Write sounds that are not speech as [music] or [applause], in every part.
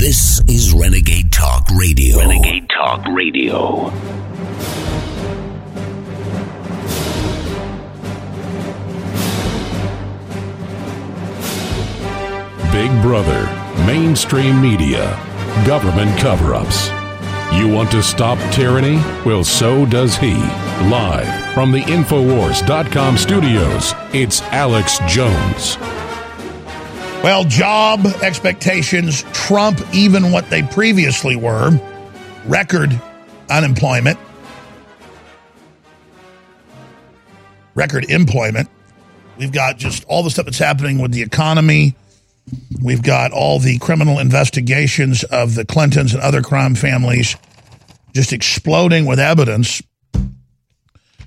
This is Renegade Talk Radio. Renegade Talk Radio. Big Brother, mainstream media, government cover ups. You want to stop tyranny? Well, so does he. Live from the Infowars.com studios, it's Alex Jones. Well, job expectations trump even what they previously were. Record unemployment, record employment. We've got just all the stuff that's happening with the economy. We've got all the criminal investigations of the Clintons and other crime families just exploding with evidence.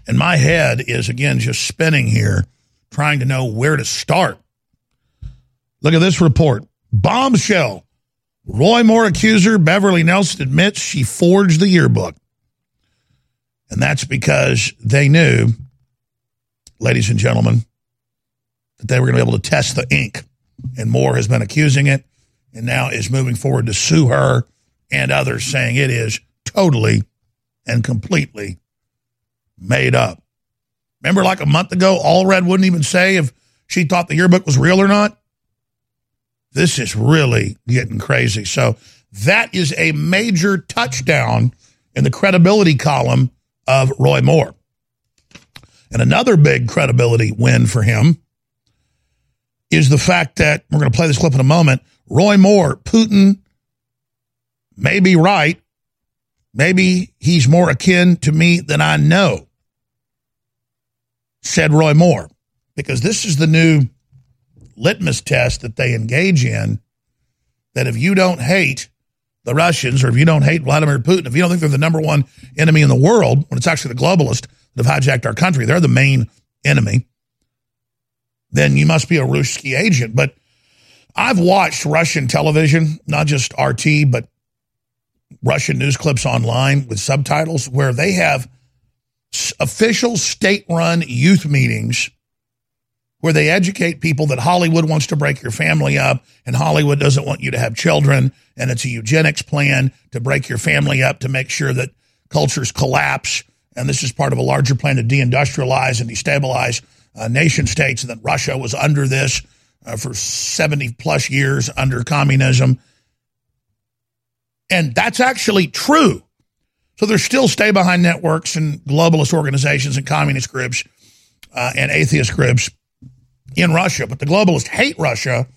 And my head is, again, just spinning here, trying to know where to start. Look at this report. Bombshell. Roy Moore accuser Beverly Nelson admits she forged the yearbook. And that's because they knew, ladies and gentlemen, that they were going to be able to test the ink. And Moore has been accusing it and now is moving forward to sue her and others, saying it is totally and completely made up. Remember, like a month ago, Allred wouldn't even say if she thought the yearbook was real or not? This is really getting crazy. So that is a major touchdown in the credibility column of Roy Moore. And another big credibility win for him is the fact that we're going to play this clip in a moment. Roy Moore, Putin may be right. Maybe he's more akin to me than I know, said Roy Moore, because this is the new litmus test that they engage in that if you don't hate the Russians or if you don't hate Vladimir Putin, if you don't think they're the number one enemy in the world, when it's actually the globalists that have hijacked our country, they're the main enemy, then you must be a Ruski agent. But I've watched Russian television, not just RT, but Russian news clips online with subtitles where they have official state run youth meetings where they educate people that Hollywood wants to break your family up and Hollywood doesn't want you to have children. And it's a eugenics plan to break your family up to make sure that cultures collapse. And this is part of a larger plan to deindustrialize and destabilize uh, nation states and that Russia was under this uh, for 70 plus years under communism. And that's actually true. So there's still stay behind networks and globalist organizations and communist groups uh, and atheist groups in Russia, but the globalists hate Russia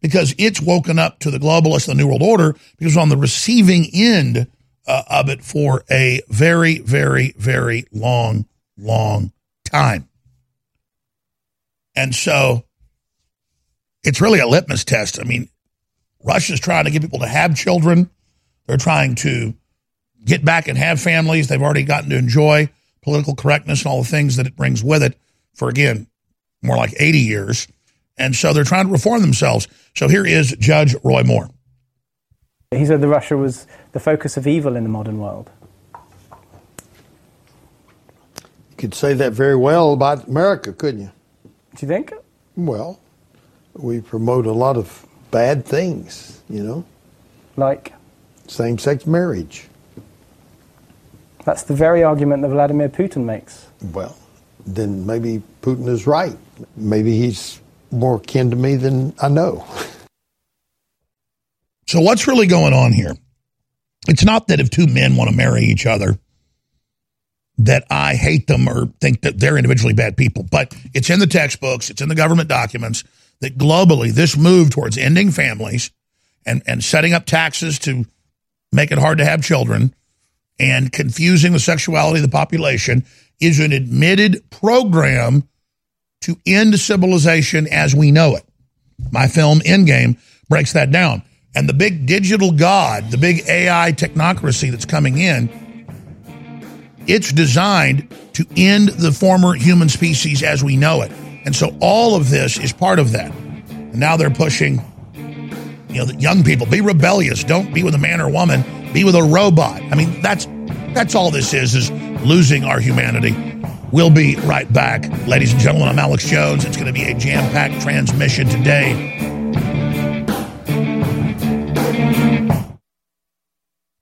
because it's woken up to the globalists, the New World Order, because on the receiving end uh, of it for a very, very, very long, long time. And so it's really a litmus test. I mean, Russia's trying to get people to have children. They're trying to get back and have families. They've already gotten to enjoy political correctness and all the things that it brings with it for, again, more like 80 years. And so they're trying to reform themselves. So here is Judge Roy Moore. He said that Russia was the focus of evil in the modern world. You could say that very well about America, couldn't you? Do you think? Well, we promote a lot of bad things, you know? Like? Same sex marriage. That's the very argument that Vladimir Putin makes. Well, then maybe Putin is right. Maybe he's more kin to me than I know. So, what's really going on here? It's not that if two men want to marry each other, that I hate them or think that they're individually bad people, but it's in the textbooks, it's in the government documents that globally this move towards ending families and, and setting up taxes to make it hard to have children and confusing the sexuality of the population is an admitted program to end civilization as we know it. My film Endgame breaks that down. And the big digital god, the big AI technocracy that's coming in, it's designed to end the former human species as we know it. And so all of this is part of that. And now they're pushing, you know, young people be rebellious. Don't be with a man or woman. Be with a robot. I mean, that's that's all this is: is losing our humanity. We'll be right back. Ladies and gentlemen, I'm Alex Jones. It's going to be a jam packed transmission today.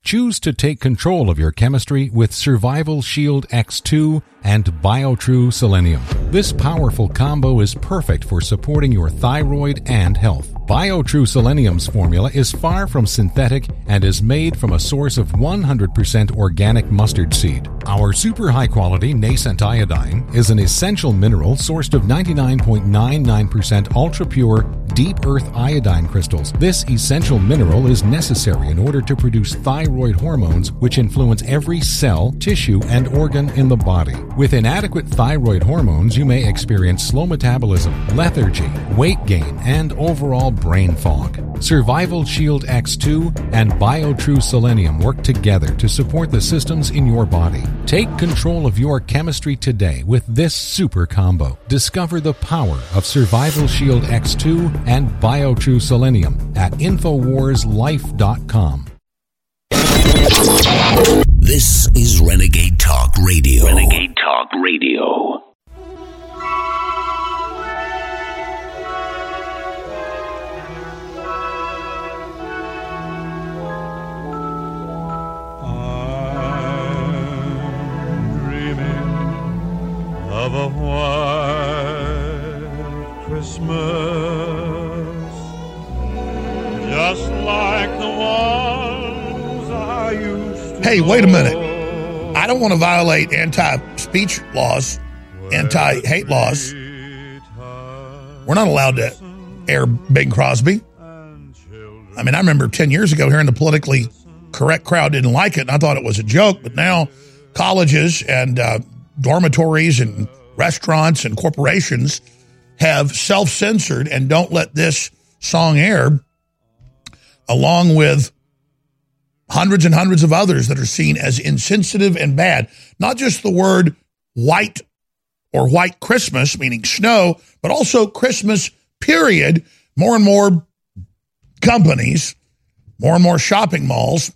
Choose to take control of your chemistry with Survival Shield X2 and BioTrue Selenium. This powerful combo is perfect for supporting your thyroid and health. BioTrue Selenium's formula is far from synthetic and is made from a source of 100% organic mustard seed. Our super high quality nascent iodine is an essential mineral sourced of 99.99% ultra pure deep earth iodine crystals. This essential mineral is necessary in order to produce thyroid hormones which influence every cell, tissue, and organ in the body. With inadequate thyroid hormones, you may experience slow metabolism, lethargy, weight gain, and overall brain fog. Survival Shield X2 and BioTrue Selenium work together to support the systems in your body. Take control of your chemistry today with this super combo. Discover the power of Survival Shield X2 and BioTrue Selenium at InfoWarsLife.com. This is Renegade Talk Radio. Renegade Talk Radio. I'm dreaming of a white Christmas, just like the ones I used to. Hey, wait a minute. I don't want to violate anti speech laws, anti hate laws. We're not allowed to air Bing Crosby. I mean, I remember 10 years ago hearing the politically correct crowd didn't like it, and I thought it was a joke. But now colleges and uh, dormitories and restaurants and corporations have self censored and don't let this song air, along with hundreds and hundreds of others that are seen as insensitive and bad. Not just the word white or white Christmas, meaning snow, but also Christmas, period. More and more companies, more and more shopping malls,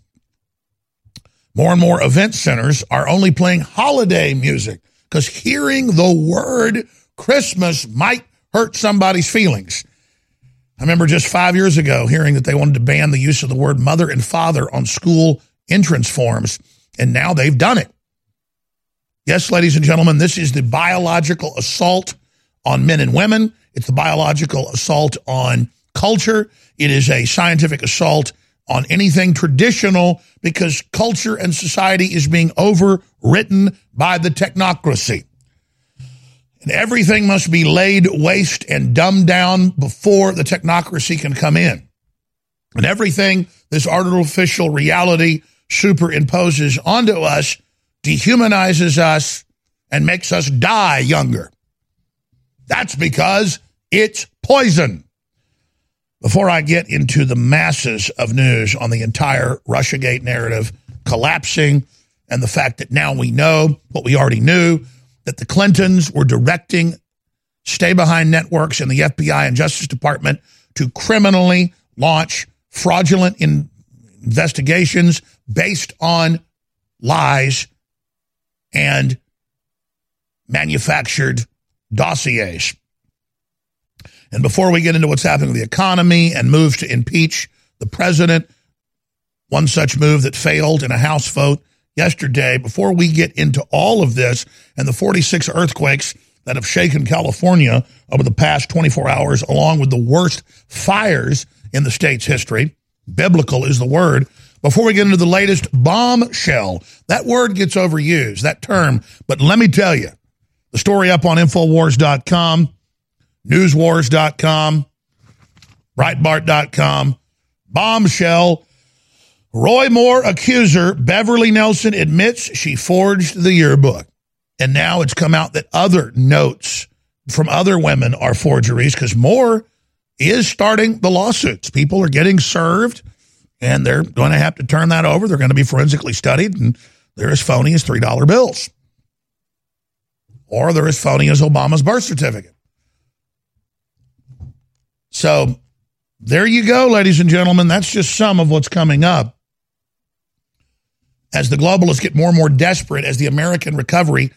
more and more event centers are only playing holiday music because hearing the word Christmas might hurt somebody's feelings. I remember just five years ago hearing that they wanted to ban the use of the word mother and father on school entrance forms, and now they've done it. Yes, ladies and gentlemen, this is the biological assault on men and women. It's the biological assault on culture. It is a scientific assault on anything traditional because culture and society is being overwritten by the technocracy. And everything must be laid waste and dumbed down before the technocracy can come in. And everything this artificial reality superimposes onto us dehumanizes us and makes us die younger. That's because it's poison. Before I get into the masses of news on the entire Russiagate narrative collapsing and the fact that now we know what we already knew that the Clintons were directing stay behind networks in the FBI and Justice Department to criminally launch fraudulent in investigations based on lies and manufactured dossiers. And before we get into what's happening with the economy and moves to impeach the president, one such move that failed in a House vote yesterday, before we get into all of this and the 46 earthquakes that have shaken California over the past 24 hours, along with the worst fires in the state's history, biblical is the word. Before we get into the latest bombshell, that word gets overused, that term. But let me tell you, the story up on Infowars.com, Newswars.com, Breitbart.com, bombshell. Roy Moore accuser Beverly Nelson admits she forged the yearbook. And now it's come out that other notes from other women are forgeries because Moore is starting the lawsuits. People are getting served and they're going to have to turn that over. They're going to be forensically studied and they're as phony as $3 bills. Or they're as phony as Obama's birth certificate. So there you go, ladies and gentlemen. That's just some of what's coming up as the globalists get more and more desperate as the American recovery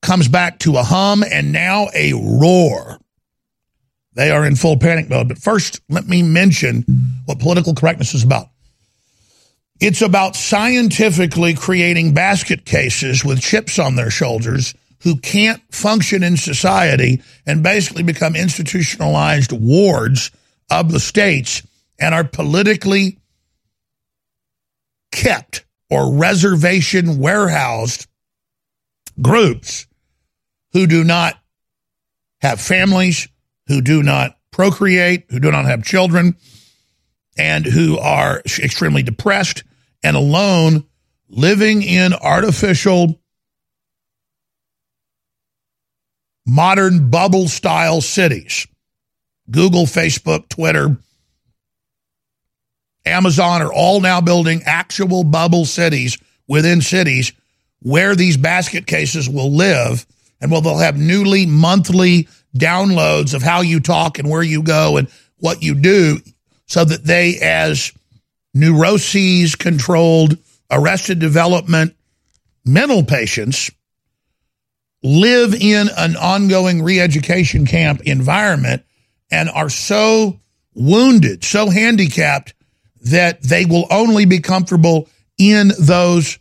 comes back to a hum and now a roar. They are in full panic mode. But first, let me mention what political correctness is about. It's about scientifically creating basket cases with chips on their shoulders who can't function in society and basically become institutionalized wards of the states and are politically kept or reservation warehoused groups who do not have families, who do not procreate, who do not have children, and who are extremely depressed and alone, living in artificial, modern bubble style cities. Google, Facebook, Twitter, Amazon are all now building actual bubble cities within cities where these basket cases will live. And well they'll have newly monthly downloads of how you talk and where you go and what you do so that they as neuroses controlled arrested development mental patients live in an ongoing re-education camp environment and are so wounded so handicapped that they will only be comfortable in those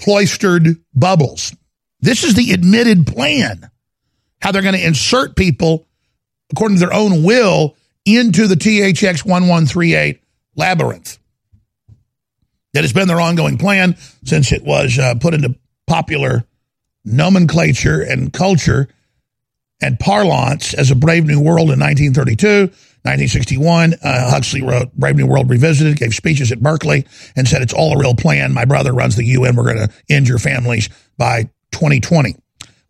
cloistered bubbles. This is the admitted plan, how they're going to insert people according to their own will into the THX 1138 labyrinth. That has been their ongoing plan since it was uh, put into popular nomenclature and culture and parlance as a Brave New World in 1932 1961, uh, Huxley wrote Brave New World Revisited, gave speeches at Berkeley, and said it's all a real plan. My brother runs the UN. We're going to end your families by 2020.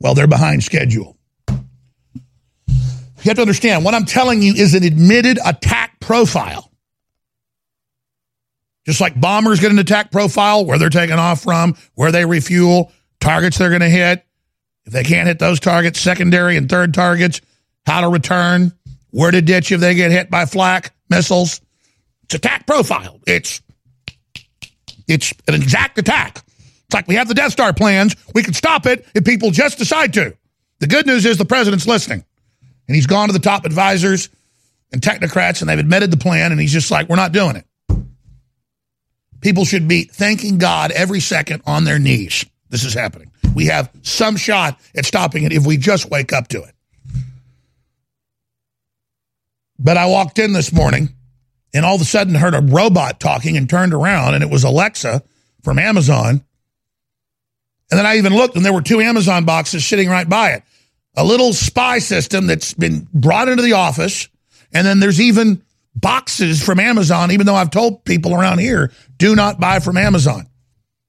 Well, they're behind schedule. You have to understand what I'm telling you is an admitted attack profile. Just like bombers get an attack profile, where they're taking off from, where they refuel, targets they're going to hit. If they can't hit those targets, secondary and third targets, how to return, where to ditch if they get hit by flak missiles. It's attack profile. It's it's an exact attack. It's like we have the Death Star plans. We can stop it if people just decide to. The good news is the president's listening. And he's gone to the top advisors and technocrats and they've admitted the plan and he's just like, we're not doing it. People should be thanking God every second on their knees. This is happening. We have some shot at stopping it if we just wake up to it. But I walked in this morning and all of a sudden heard a robot talking and turned around and it was Alexa from Amazon. And then I even looked and there were two Amazon boxes sitting right by it. A little spy system that's been brought into the office. And then there's even boxes from Amazon, even though I've told people around here, do not buy from Amazon.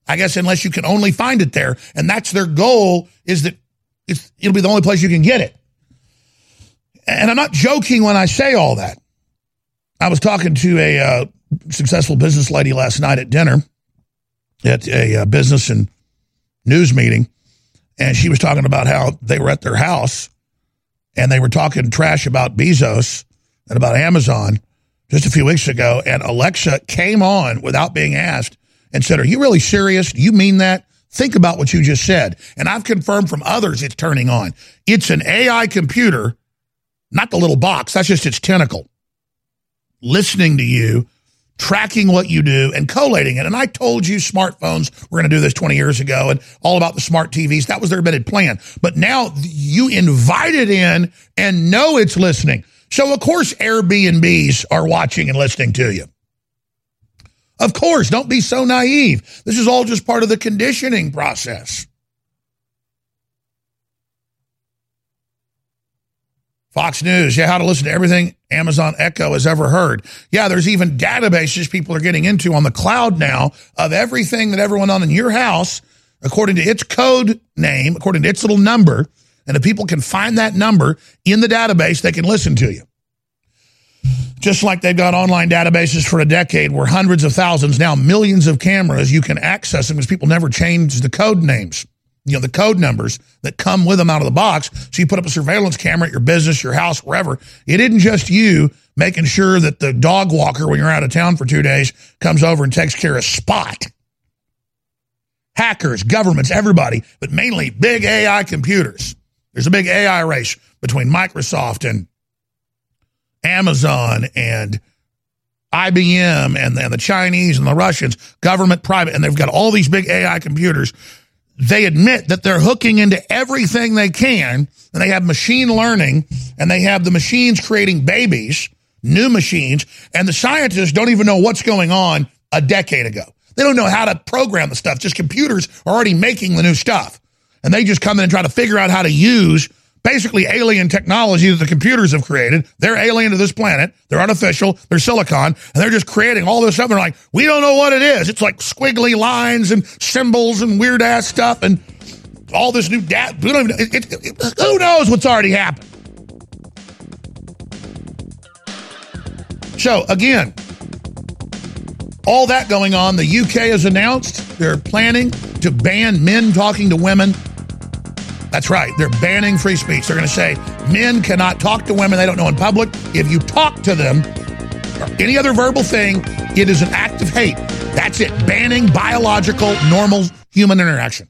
I guess unless you can only find it there. And that's their goal is that it'll be the only place you can get it. And I'm not joking when I say all that. I was talking to a uh, successful business lady last night at dinner at a uh, business and news meeting. And she was talking about how they were at their house and they were talking trash about Bezos and about Amazon just a few weeks ago. And Alexa came on without being asked and said, Are you really serious? Do you mean that? Think about what you just said. And I've confirmed from others it's turning on. It's an AI computer not the little box, that's just its tentacle, listening to you, tracking what you do, and collating it. And I told you smartphones were going to do this 20 years ago and all about the smart TVs. That was their admitted plan. But now you invite it in and know it's listening. So, of course, Airbnbs are watching and listening to you. Of course, don't be so naive. This is all just part of the conditioning process. Fox News, yeah, how to listen to everything Amazon Echo has ever heard. Yeah, there's even databases people are getting into on the cloud now of everything that everyone on in your house, according to its code name, according to its little number, and if people can find that number in the database, they can listen to you. Just like they've got online databases for a decade where hundreds of thousands, now millions of cameras, you can access them because people never change the code names you know, the code numbers that come with them out of the box. So you put up a surveillance camera at your business, your house, wherever. It isn't just you making sure that the dog walker, when you're out of town for two days, comes over and takes care of spot. Hackers, governments, everybody, but mainly big AI computers. There's a big AI race between Microsoft and Amazon and IBM and, and the Chinese and the Russians, government, private, and they've got all these big AI computers. They admit that they're hooking into everything they can, and they have machine learning, and they have the machines creating babies, new machines, and the scientists don't even know what's going on a decade ago. They don't know how to program the stuff. Just computers are already making the new stuff. And they just come in and try to figure out how to use basically alien technology that the computers have created. They're alien to this planet. They're artificial. They're silicon. And they're just creating all this stuff. They're like, we don't know what it is. It's like squiggly lines and symbols and weird ass stuff and all this new data. Who knows what's already happened? So again, all that going on, the UK has announced they're planning to ban men talking to women. That's right. They're banning free speech. They're going to say men cannot talk to women they don't know in public. If you talk to them or any other verbal thing, it is an act of hate. That's it. Banning biological, normal human interaction.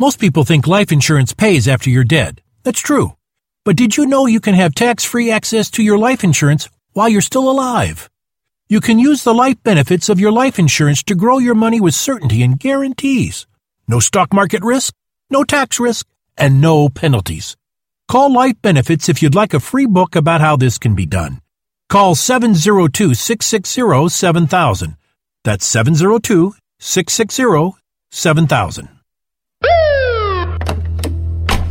Most people think life insurance pays after you're dead. That's true. But did you know you can have tax free access to your life insurance while you're still alive? You can use the life benefits of your life insurance to grow your money with certainty and guarantees. No stock market risk, no tax risk, and no penalties. Call Life Benefits if you'd like a free book about how this can be done. Call 702 660 7000. That's 702 660 7000.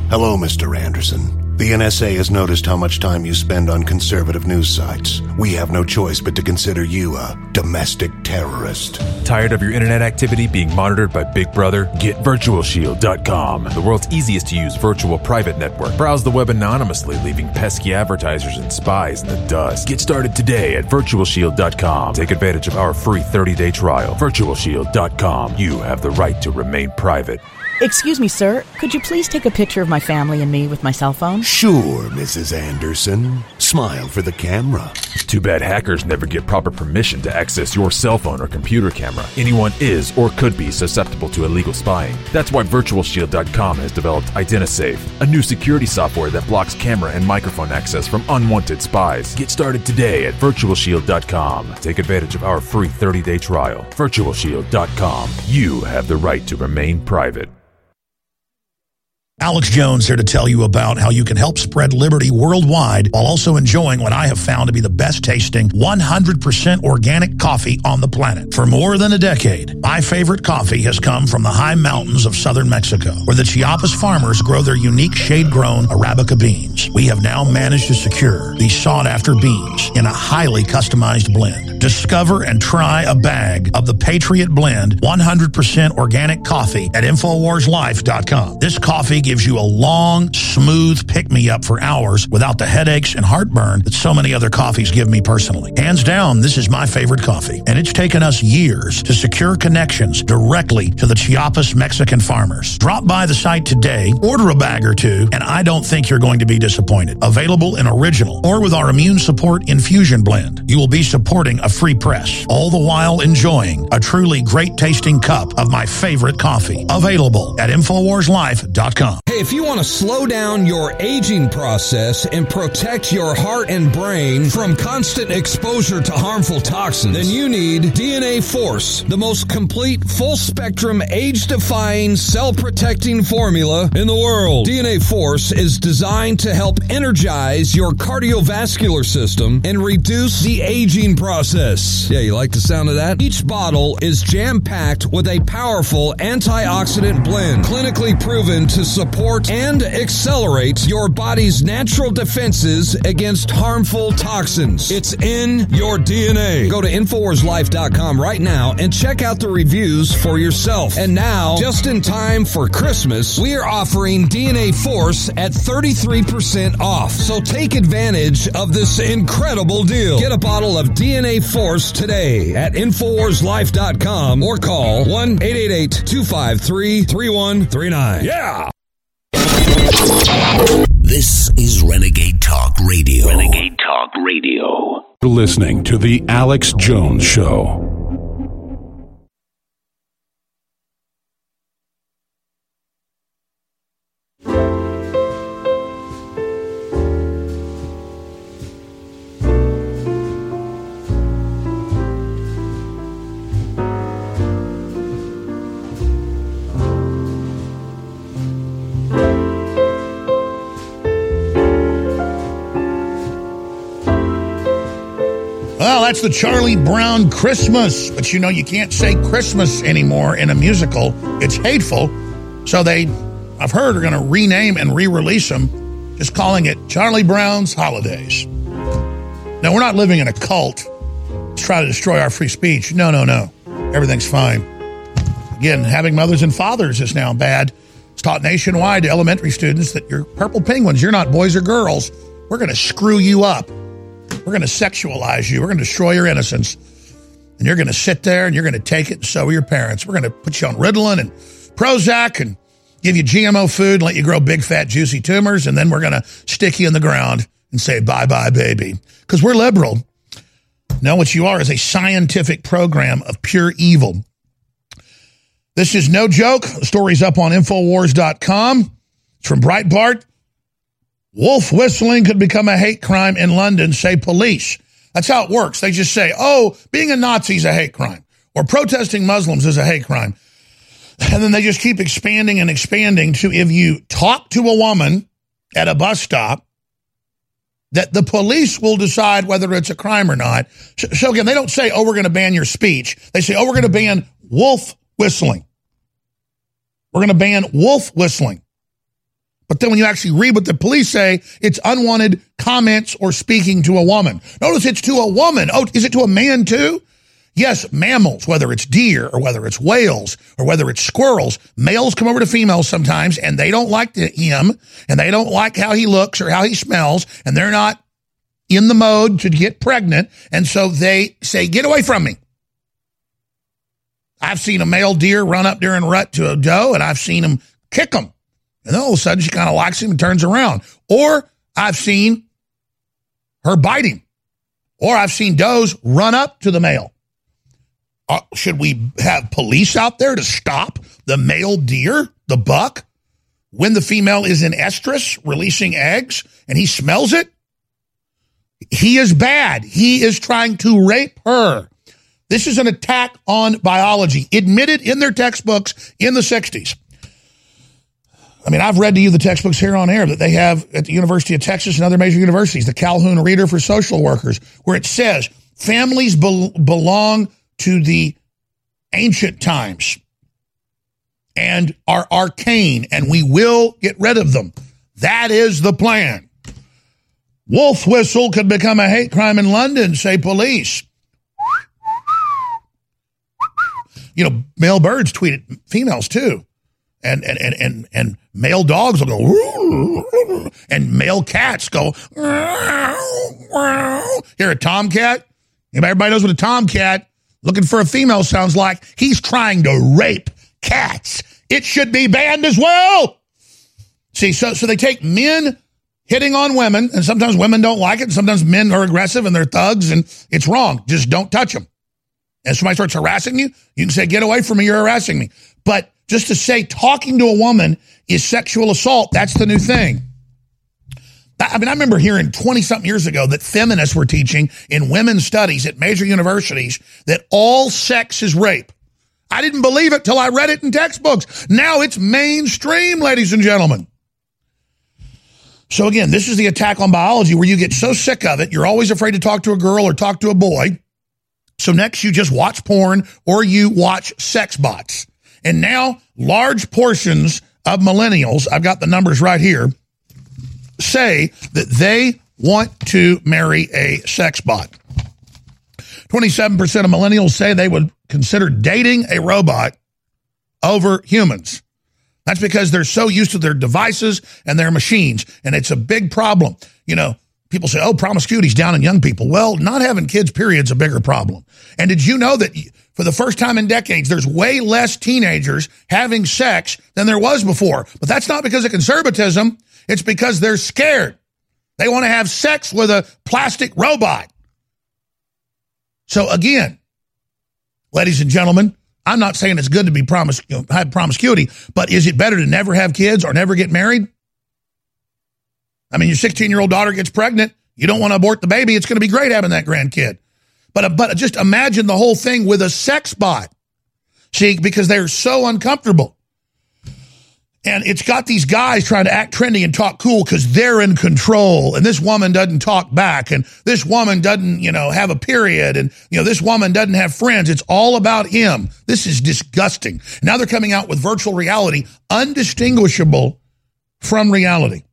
Hello, Mr. Anderson. The NSA has noticed how much time you spend on conservative news sites. We have no choice but to consider you a domestic terrorist. Tired of your internet activity being monitored by Big Brother? Get VirtualShield.com, the world's easiest to use virtual private network. Browse the web anonymously, leaving pesky advertisers and spies in the dust. Get started today at VirtualShield.com. Take advantage of our free 30 day trial. VirtualShield.com. You have the right to remain private. Excuse me, sir. Could you please take a picture of my family and me with my cell phone? Sure, Mrs. Anderson. Smile for the camera. Too bad hackers never get proper permission to access your cell phone or computer camera. Anyone is or could be susceptible to illegal spying. That's why VirtualShield.com has developed IdentiSafe, a new security software that blocks camera and microphone access from unwanted spies. Get started today at VirtualShield.com. Take advantage of our free 30 day trial. VirtualShield.com. You have the right to remain private. Alex Jones here to tell you about how you can help spread liberty worldwide while also enjoying what I have found to be the best tasting 100% organic coffee on the planet. For more than a decade, my favorite coffee has come from the high mountains of southern Mexico, where the Chiapas farmers grow their unique shade-grown Arabica beans. We have now managed to secure these sought-after beans in a highly customized blend. Discover and try a bag of the Patriot Blend 100% organic coffee at InfoWarsLife.com. This coffee gives you a long, smooth pick-me-up for hours without the headaches and heartburn that so many other coffees give me personally. Hands down, this is my favorite coffee, and it's taken us years to secure connections directly to the Chiapas Mexican farmers. Drop by the site today, order a bag or two, and I don't think you're going to be disappointed. Available in original or with our immune support infusion blend. You will be supporting a free press, all the while enjoying a truly great tasting cup of my favorite coffee. Available at InfoWarsLife.com. Hey, if you want to slow down your aging process and protect your heart and brain from constant exposure to harmful toxins, then you need DNA Force, the most complete, full spectrum, age defying, cell protecting formula in the world. DNA Force is designed to help energize your cardiovascular system and reduce the aging process. Yeah, you like the sound of that? Each bottle is jam packed with a powerful antioxidant blend, clinically proven to support and accelerate your body's natural defenses against harmful toxins. It's in your DNA. Go to InfoWarsLife.com right now and check out the reviews for yourself. And now, just in time for Christmas, we are offering DNA Force at 33% off. So take advantage of this incredible deal. Get a bottle of DNA Force today at InfoWarsLife.com or call 1 888 253 3139. Yeah! This is Renegade Talk Radio. Renegade Talk Radio. You're Listening to The Alex Jones Show. That's the Charlie Brown Christmas. But you know, you can't say Christmas anymore in a musical. It's hateful. So they, I've heard, are going to rename and re release them, just calling it Charlie Brown's Holidays. Now, we're not living in a cult to try to destroy our free speech. No, no, no. Everything's fine. Again, having mothers and fathers is now bad. It's taught nationwide to elementary students that you're purple penguins. You're not boys or girls. We're going to screw you up. We're going to sexualize you. We're going to destroy your innocence. And you're going to sit there and you're going to take it, and so are your parents. We're going to put you on Ritalin and Prozac and give you GMO food and let you grow big, fat, juicy tumors. And then we're going to stick you in the ground and say, bye bye, baby. Because we're liberal. No, what you are is a scientific program of pure evil. This is no joke. The story's up on Infowars.com. It's from Breitbart. Wolf whistling could become a hate crime in London, say police. That's how it works. They just say, oh, being a Nazi is a hate crime, or protesting Muslims is a hate crime. And then they just keep expanding and expanding to if you talk to a woman at a bus stop, that the police will decide whether it's a crime or not. So, again, they don't say, oh, we're going to ban your speech. They say, oh, we're going to ban wolf whistling. We're going to ban wolf whistling. But then when you actually read what the police say, it's unwanted comments or speaking to a woman. Notice it's to a woman. Oh, is it to a man too? Yes, mammals, whether it's deer or whether it's whales or whether it's squirrels, males come over to females sometimes and they don't like the him and they don't like how he looks or how he smells and they're not in the mode to get pregnant. And so they say, get away from me. I've seen a male deer run up during rut to a doe and I've seen him kick him. And then all of a sudden she kind of likes him and turns around. Or I've seen her him. Or I've seen does run up to the male. Uh, should we have police out there to stop the male deer, the buck, when the female is in estrus releasing eggs and he smells it? He is bad. He is trying to rape her. This is an attack on biology, admitted in their textbooks in the 60s. I mean, I've read to you the textbooks here on air that they have at the University of Texas and other major universities, the Calhoun Reader for Social Workers, where it says families be- belong to the ancient times and are arcane, and we will get rid of them. That is the plan. Wolf whistle could become a hate crime in London, say police. You know, male birds tweet at females too. And, and, and, and, and male dogs will go, and male cats go, here, a tomcat. Everybody knows what a tomcat looking for a female sounds like. He's trying to rape cats. It should be banned as well. See, so, so they take men hitting on women, and sometimes women don't like it, and sometimes men are aggressive and they're thugs, and it's wrong. Just don't touch them. And somebody starts harassing you, you can say, get away from me, you're harassing me. But just to say talking to a woman is sexual assault, that's the new thing. I mean, I remember hearing 20 something years ago that feminists were teaching in women's studies at major universities that all sex is rape. I didn't believe it till I read it in textbooks. Now it's mainstream, ladies and gentlemen. So again, this is the attack on biology where you get so sick of it, you're always afraid to talk to a girl or talk to a boy. So next you just watch porn or you watch sex bots. And now large portions of millennials, I've got the numbers right here, say that they want to marry a sex bot. 27% of millennials say they would consider dating a robot over humans. That's because they're so used to their devices and their machines, and it's a big problem. You know, people say, oh, promiscuity's down in young people. Well, not having kids, period's a bigger problem. And did you know that for the first time in decades, there's way less teenagers having sex than there was before? But that's not because of conservatism. It's because they're scared. They want to have sex with a plastic robot. So again, ladies and gentlemen, I'm not saying it's good to be promis- you know, have promiscuity, but is it better to never have kids or never get married? I mean, your 16 year old daughter gets pregnant. You don't want to abort the baby. It's going to be great having that grandkid. But, uh, but just imagine the whole thing with a sex bot. See, because they're so uncomfortable. And it's got these guys trying to act trendy and talk cool because they're in control. And this woman doesn't talk back. And this woman doesn't, you know, have a period. And, you know, this woman doesn't have friends. It's all about him. This is disgusting. Now they're coming out with virtual reality, undistinguishable from reality.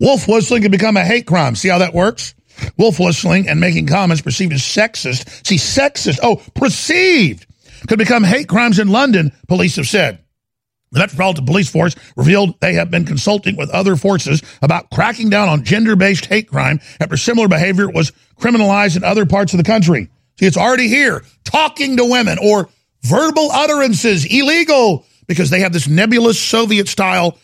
Wolf whistling can become a hate crime. See how that works? Wolf whistling and making comments perceived as sexist. See, sexist, oh, perceived, could become hate crimes in London, police have said. The Metropolitan Police Force revealed they have been consulting with other forces about cracking down on gender based hate crime after similar behavior was criminalized in other parts of the country. See, it's already here. Talking to women or verbal utterances illegal because they have this nebulous Soviet style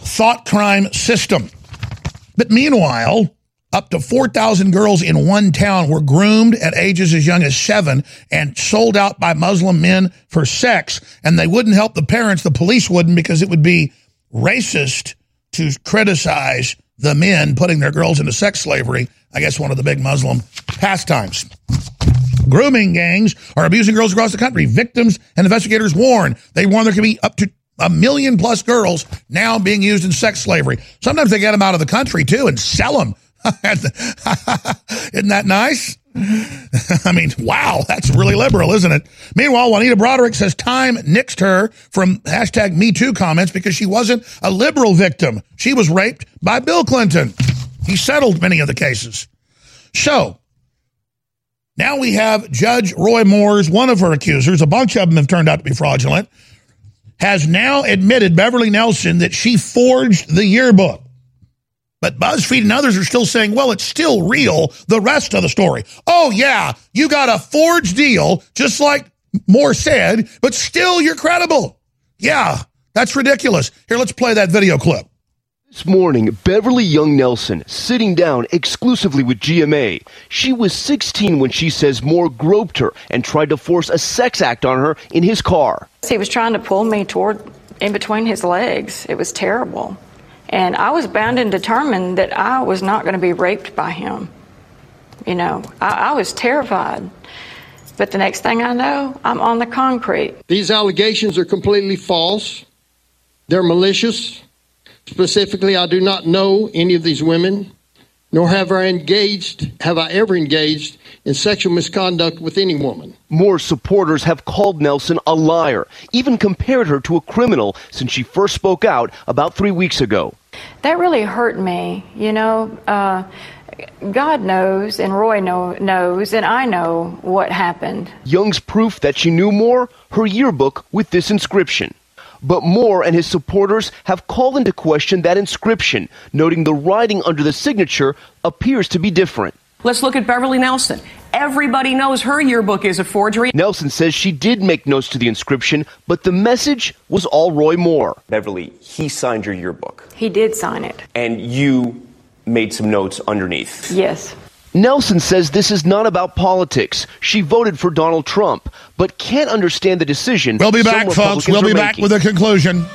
thought crime system. But meanwhile, up to 4,000 girls in one town were groomed at ages as young as seven and sold out by Muslim men for sex. And they wouldn't help the parents. The police wouldn't because it would be racist to criticize the men putting their girls into sex slavery. I guess one of the big Muslim pastimes. Grooming gangs are abusing girls across the country. Victims and investigators warn. They warn there could be up to a million plus girls now being used in sex slavery. Sometimes they get them out of the country too and sell them. [laughs] Isn't that nice? [laughs] I mean, wow, that's really liberal, isn't it? Meanwhile, Juanita Broaddrick says time nixed her from hashtag Me Too comments because she wasn't a liberal victim. She was raped by Bill Clinton. He settled many of the cases. So, now we have Judge Roy Moore's one of her accusers, a bunch of them have turned out to be fraudulent, has now admitted, Beverly Nelson, that she forged the yearbook. But BuzzFeed and others are still saying, well, it's still real, the rest of the story. Oh, yeah, you got a forged deal, just like Moore said, but still you're credible. Yeah, that's ridiculous. Here, let's play that video clip. This morning, Beverly Young Nelson sitting down exclusively with GMA. She was 16 when she says Moore groped her and tried to force a sex act on her in his car. He was trying to pull me toward in between his legs. It was terrible. And I was bound and determined that I was not going to be raped by him. You know, I, I was terrified. But the next thing I know, I'm on the concrete. These allegations are completely false. They're malicious. Specifically, I do not know any of these women, nor have I engaged, have I ever engaged in sexual misconduct with any woman. Moore's supporters have called Nelson a liar, even compared her to a criminal since she first spoke out about three weeks ago. That really hurt me. You know, uh, God knows, and Roy know, knows, and I know what happened. Young's proof that she knew Moore? Her yearbook with this inscription. But Moore and his supporters have called into question that inscription, noting the writing under the signature appears to be different. Let's look at Beverly Nelson. Everybody knows her yearbook is a forgery. Nelson says she did make notes to the inscription, but the message was all Roy Moore. Beverly, he signed your yearbook. He did sign it. And you made some notes underneath. Yes. Nelson says this is not about politics. She voted for Donald Trump, but can't understand the decision. We'll be back, folks. We'll be back with a conclusion.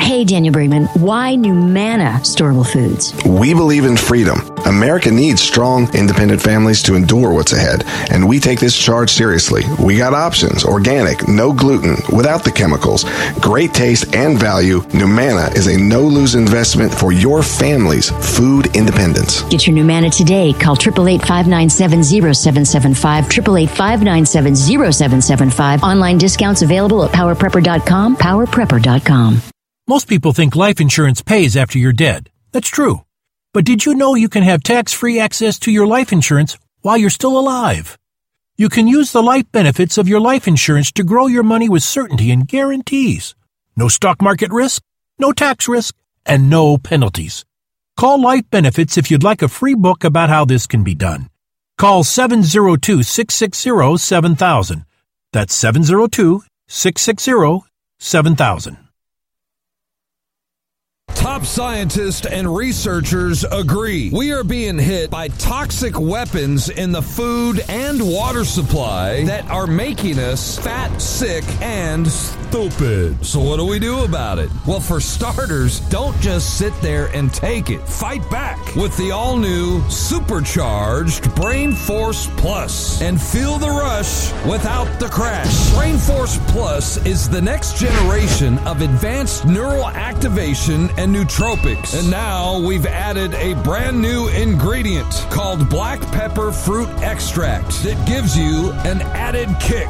Hey, Daniel Brinkman, why NuManna Storable Foods? We believe in freedom. America needs strong, independent families to endure what's ahead, and we take this charge seriously. We got options organic, no gluten, without the chemicals, great taste and value. NuManna is a no lose investment for your family's food independence. Get your NuManna today. Call 888 597 0775, 888 597 0775. Online discounts available at powerprepper.com, powerprepper.com. Most people think life insurance pays after you're dead. That's true. But did you know you can have tax free access to your life insurance while you're still alive? You can use the life benefits of your life insurance to grow your money with certainty and guarantees. No stock market risk? no tax risk, and no penalties. Call Life Benefits if you'd like a free book about how this can be done. Call 702 660 7000. That's 702 660 7000. Top scientists and researchers agree. We are being hit by toxic weapons in the food and water supply that are making us fat, sick, and stupid. So, what do we do about it? Well, for starters, don't just sit there and take it. Fight back with the all new supercharged Brain Force Plus and feel the rush without the crash. Brain Force Plus is the next generation of advanced neural activation and nootropics. And now we've added a brand new ingredient called black pepper fruit extract that gives you an added kick.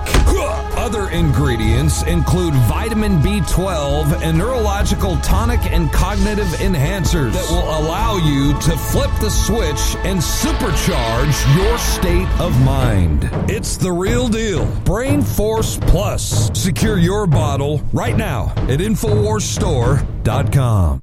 Other ingredients include vitamin B12 and neurological tonic and cognitive enhancers that will allow you to flip the switch and supercharge your state of mind. It's the real deal. Brain Force Plus. Secure your bottle right now at InfoWarsStore.com.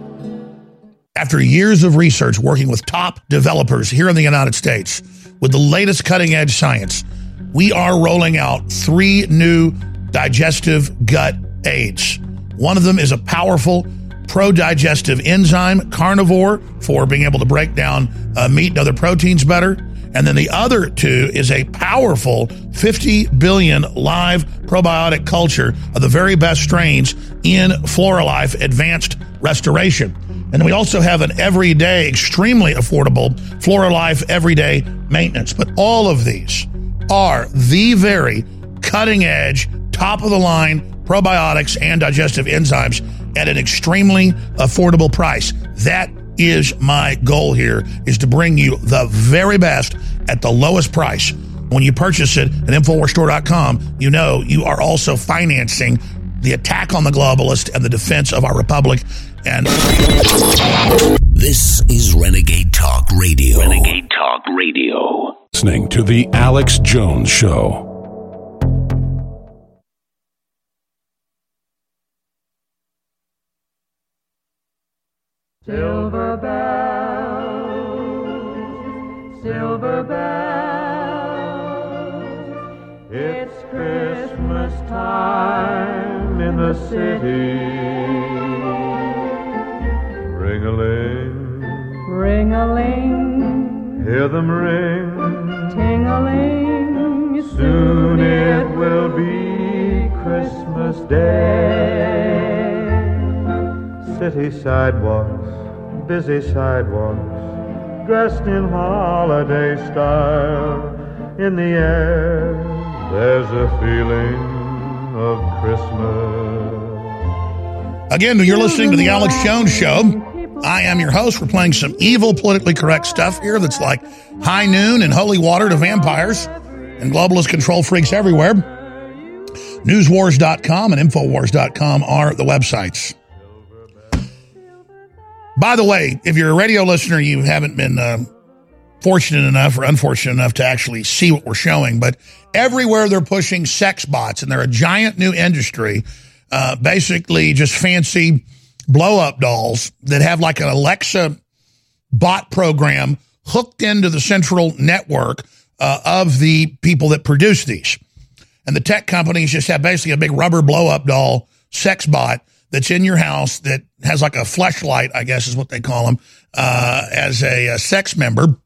After years of research working with top developers here in the United States with the latest cutting edge science, we are rolling out three new digestive gut aids. One of them is a powerful pro digestive enzyme, carnivore, for being able to break down uh, meat and other proteins better. And then the other two is a powerful 50 billion live probiotic culture of the very best strains in Floralife Advanced Restoration. And we also have an everyday, extremely affordable Flora Life Everyday Maintenance. But all of these are the very cutting edge, top of the line probiotics and digestive enzymes at an extremely affordable price. That is my goal here is to bring you the very best at the lowest price. When you purchase it at InfoWarsStore.com, you know you are also financing the attack on the globalist and the defense of our republic. And this is Renegade Talk Radio. Renegade Talk Radio. Listening to the Alex Jones Show. Silver bells, silver bells, it's Christmas time in the city. Ring a ling, Ring a ling, hear them ring. ting a ling, Soon it will be Christmas Day. City sidewalks, busy sidewalks, dressed in holiday style. In the air, there's a feeling of Christmas. Again, you're listening to the Alex Jones Show. I am your host. We're playing some evil, politically correct stuff here that's like high noon and holy water to vampires and globalist control freaks everywhere. Newswars.com and Infowars.com are the websites. By the way, if you're a radio listener, you haven't been uh, fortunate enough or unfortunate enough to actually see what we're showing, but everywhere they're pushing sex bots, and they're a giant new industry, uh, basically just fancy blow up dolls that have like an Alexa bot program hooked into the central network uh, of the people that produce these. And the tech companies just have basically a big rubber blow up doll sex bot that's in your house that has like a fleshlight, I guess is what they call them, uh, as a, a sex member.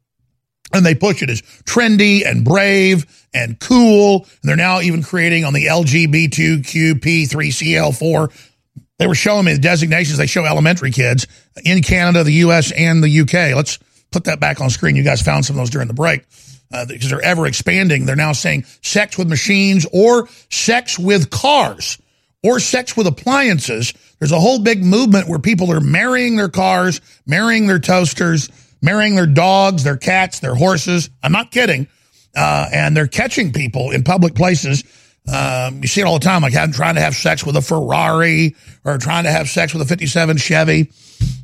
And they push it as trendy and brave and cool. And they're now even creating on the LGBTQP3CL4. They were showing me the designations they show elementary kids in Canada, the U.S., and the U.K. Let's put that back on screen. You guys found some of those during the break uh, because they're ever expanding. They're now saying sex with machines or sex with cars or sex with appliances. There's a whole big movement where people are marrying their cars, marrying their toasters, marrying their dogs, their cats, their horses. I'm not kidding. Uh, and they're catching people in public places. Um, you see it all the time, like having, trying to have sex with a Ferrari or trying to have sex with a 57 Chevy.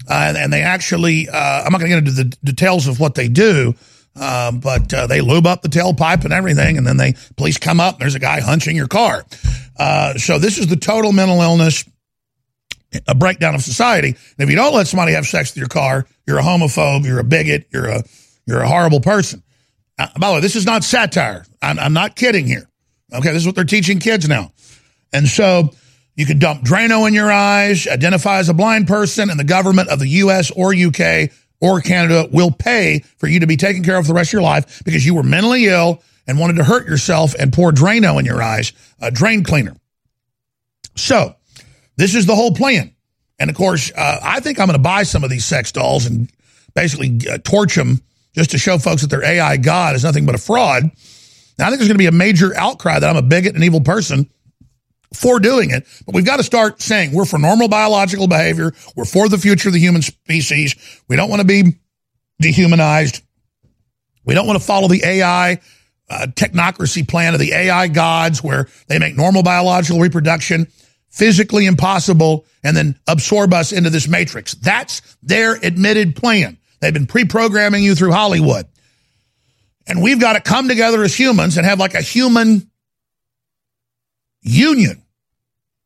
Uh, and, and, they actually, uh, I'm not going to get into the details of what they do, um, but uh, they lube up the tailpipe and everything, and then they police come up. And there's a guy hunching your car. Uh, so this is the total mental illness, a breakdown of society. And if you don't let somebody have sex with your car, you're a homophobe, you're a bigot, you're a you're a horrible person. Uh, by the way, this is not satire. I'm, I'm not kidding here. Okay, this is what they're teaching kids now. And so you can dump Drano in your eyes, identify as a blind person, and the government of the U.S. or U.K. or Canada will pay for you to be taken care of for the rest of your life because you were mentally ill and wanted to hurt yourself and pour Drano in your eyes, a drain cleaner. So this is the whole plan. And of course, uh, I think I'm going to buy some of these sex dolls and basically uh, torch them just to show folks that their AI God is nothing but a fraud. Now, I think there's going to be a major outcry that I'm a bigot and evil person for doing it. But we've got to start saying we're for normal biological behavior. We're for the future of the human species. We don't want to be dehumanized. We don't want to follow the AI uh, technocracy plan of the AI gods where they make normal biological reproduction physically impossible and then absorb us into this matrix. That's their admitted plan. They've been pre-programming you through Hollywood. And we've got to come together as humans and have like a human union,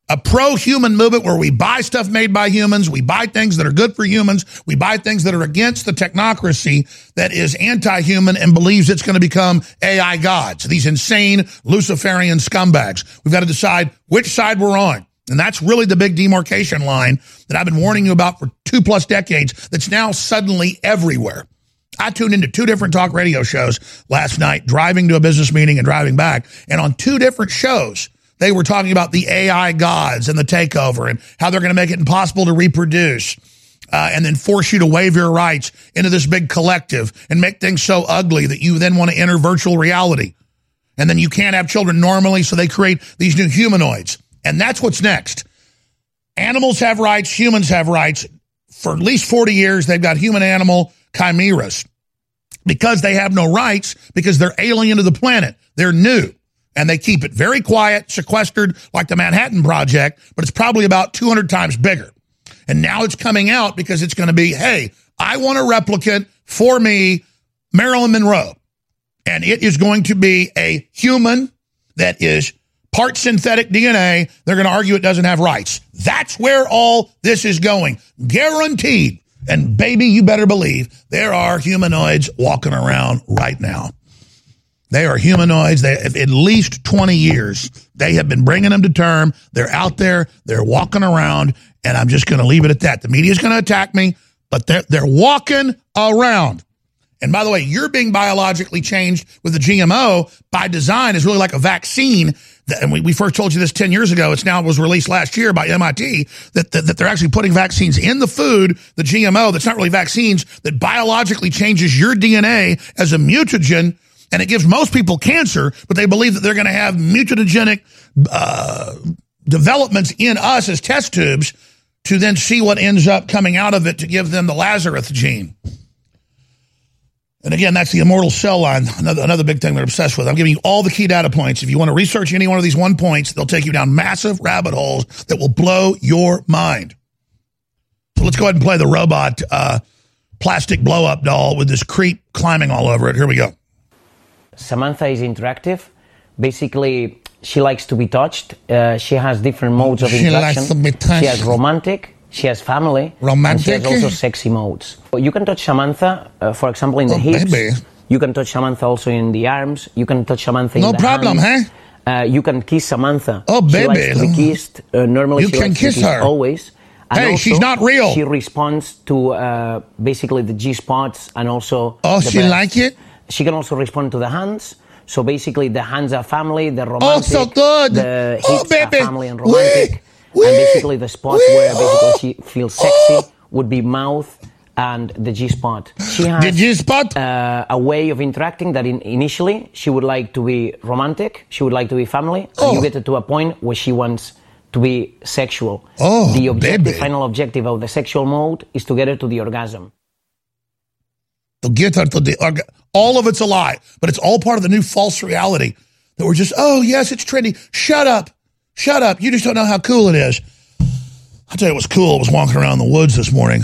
a pro-human movement where we buy stuff made by humans, we buy things that are good for humans, we buy things that are against the technocracy that is anti-human and believes it's going to become AI gods, these insane Luciferian scumbags. We've got to decide which side we're on. And that's really the big demarcation line that I've been warning you about for two plus decades that's now suddenly everywhere. I tuned into two different talk radio shows last night, driving to a business meeting and driving back. And on two different shows, they were talking about the AI gods and the takeover and how they're going to make it impossible to reproduce. Uh, and then force you to waive your rights into this big collective and make things so ugly that you then want to enter virtual reality. And then you can't have children normally, so they create these new humanoids. And that's what's next. Animals have rights, humans have rights. For at least 40 years, they've got human animal chimeras because they have no rights because they're alien to the planet. They're new and they keep it very quiet, sequestered like the Manhattan Project, but it's probably about 200 times bigger. And now it's coming out because it's going to be, hey, I want a replicant for me, Marilyn Monroe. And it is going to be a human that is part synthetic DNA. They're going to argue it doesn't have rights. That's where all this is going. Guaranteed. And baby, you better believe there are humanoids walking around right now. They are humanoids. They at least 20 years. They have been bringing them to term. They're out there. They're walking around. And I'm just going to leave it at that. The media is going to attack me, but they're, they're walking around. And by the way, you're being biologically changed with the GMO by design is really like a vaccine. And we, we first told you this 10 years ago. It's now was released last year by MIT that, that, that they're actually putting vaccines in the food, the GMO, that's not really vaccines, that biologically changes your DNA as a mutagen and it gives most people cancer, but they believe that they're going to have mutagenic uh, developments in us as test tubes to then see what ends up coming out of it to give them the Lazarus gene. And again, that's the immortal cell line, another, another big thing they're obsessed with. I'm giving you all the key data points. If you want to research any one of these one points, they'll take you down massive rabbit holes that will blow your mind. So let's go ahead and play the robot uh, plastic blow up doll with this creep climbing all over it. Here we go. Samantha is interactive. Basically, she likes to be touched. Uh, she has different modes of She interaction. likes to be touched. She has romantic. She has family. Romantic? And she has also sexy modes. You can touch Samantha, uh, for example, in the Oh, hips. baby. You can touch Samantha also in the arms. You can touch Samantha No in the problem, hands. huh? Uh, you can kiss Samantha. Oh, baby. She likes to be kissed. Uh, normally, You she can to kiss her. always. Hey, she's not real. She responds to uh, basically the G spots and also. Oh, she breasts. like it? She can also respond to the hands. So basically, the hands are family. The romantic. Oh, so good. The Oh, hips are baby. family and romantic. Wee, and basically, the spots where basically oh, she [gasps] feels sexy would be mouth and the G spot. She has The G spot? uh, a way of interacting that in, initially she would like to be romantic, she would like to be family, and Oh. you get to a point where she wants to be sexual. Oh, the objective, baby. final objective of the sexual mode is to get her to the orgasm. to get her to the orga- all of it's a lie, but it's all part of the new false reality that we're just oh yes it's trendy. Shut up, shut up. You just don't know how cool it is. I'll tell you what's cool. I was walking around the woods this morning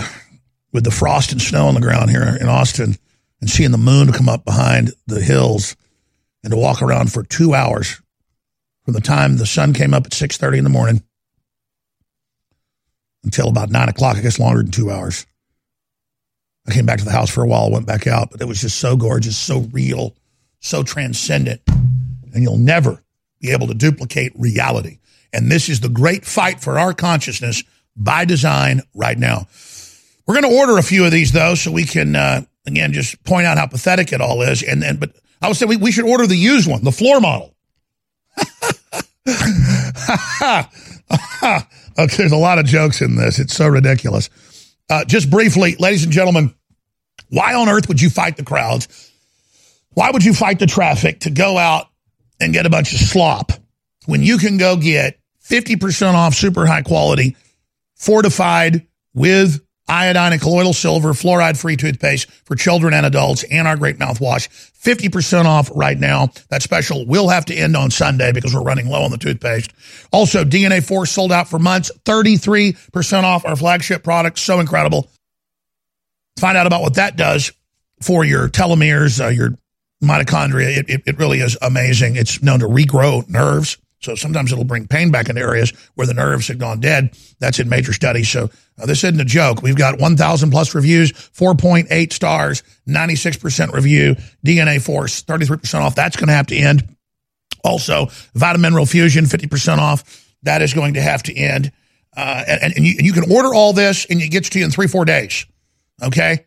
with the frost and snow on the ground here in Austin, and seeing the moon come up behind the hills, and to walk around for two hours from the time the sun came up at six thirty in the morning until about nine o'clock. I guess longer than two hours. I came back to the house for a while, went back out, but it was just so gorgeous, so real, so transcendent. And you'll never be able to duplicate reality. And this is the great fight for our consciousness by design right now. We're going to order a few of these though, so we can, uh, again, just point out how pathetic it all is. And then, but I would say we, we should order the used one, the floor model. [laughs] okay, there's a lot of jokes in this. It's so ridiculous. Uh, just briefly, ladies and gentlemen, why on earth would you fight the crowds? Why would you fight the traffic to go out and get a bunch of slop when you can go get 50% off super high quality, fortified with iodine and colloidal silver, fluoride free toothpaste for children and adults, and our great mouthwash. 50% off right now. That special will have to end on Sunday because we're running low on the toothpaste. Also, DNA Force sold out for months, 33% off our flagship product. So incredible. Find out about what that does for your telomeres, uh, your mitochondria. It, it, it really is amazing. It's known to regrow nerves. So sometimes it'll bring pain back into areas where the nerves had gone dead. That's in major studies. So uh, this isn't a joke. We've got 1,000 plus reviews, 4.8 stars, 96% review, DNA Force, 33% off. That's going to have to end. Also, Vitamin Fusion, 50% off. That is going to have to end. Uh, and, and, you, and you can order all this and it gets to you in three, four days. Okay.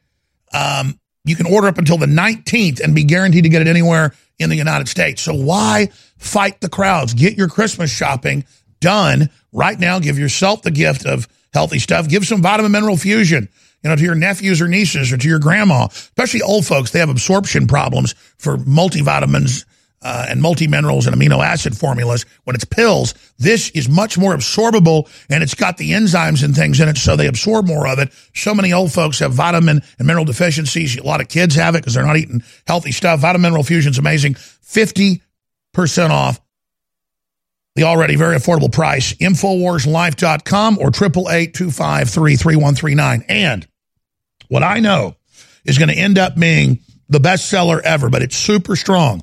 Um, you can order up until the 19th and be guaranteed to get it anywhere in the United States. So why fight the crowds? Get your Christmas shopping done right now. Give yourself the gift of healthy stuff. Give some vitamin mineral fusion, you know, to your nephews or nieces or to your grandma, especially old folks. They have absorption problems for multivitamins uh, and multi-minerals and amino acid formulas. When it's pills, this is much more absorbable and it's got the enzymes and things in it, so they absorb more of it. So many old folks have vitamin and mineral deficiencies. A lot of kids have it because they're not eating healthy stuff. Vitamin Mineral fusion is amazing. 50% off the already very affordable price. Infowarslife.com or 888-253-3139. And what I know is going to end up being the best seller ever, but it's super strong.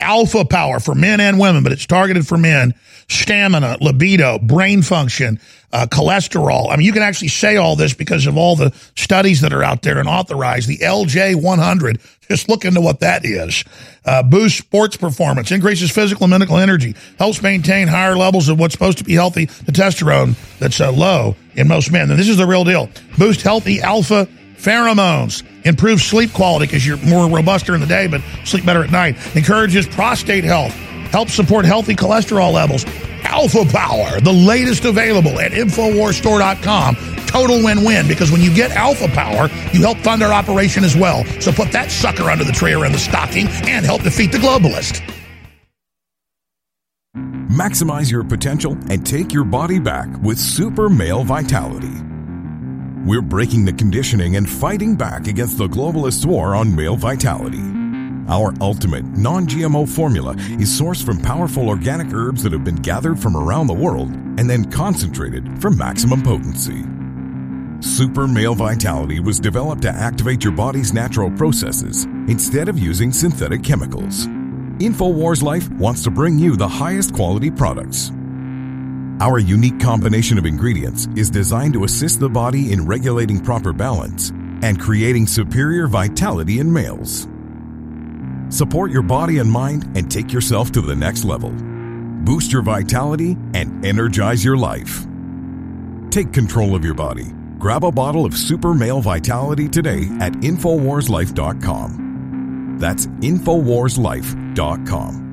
Alpha Power for men and women, but it's targeted for men. Stamina, libido, brain function, uh, cholesterol. I mean, you can actually say all this because of all the studies that are out there and authorized. The LJ100, just look into what that is. Uh, boosts sports performance, increases physical and mental energy, helps maintain higher levels of what's supposed to be healthy the testosterone that's uh, low in most men. And this is the real deal. Boost healthy alpha pheromones, improves sleep quality because you're more robust during the day, but sleep better at night. Encourages prostate health, helps support healthy cholesterol levels. Alpha Power, the latest available at InfoWarsStore.com. Total win-win because when you get Alpha Power, you help fund our operation as well. So put that sucker under the tree or in the stocking and help defeat the globalist. Maximize your potential and take your body back with Super Male Vitality. We're breaking the conditioning and fighting back against the globalist war on male vitality. Our ultimate non GMO formula is sourced from powerful organic herbs that have been gathered from around the world and then concentrated for maximum potency. Super Male Vitality was developed to activate your body's natural processes instead of using synthetic chemicals. InfoWars Life wants to bring you the highest quality products. Our unique combination of ingredients is designed to assist the body in regulating proper balance and creating superior vitality in males. Support your body and mind and take yourself to the next level. boost your vitality, and energize your life. Take control of your body. Grab a bottle of Super Male Vitality today at InfoWarsLife.com. That's InfoWarsLife.com.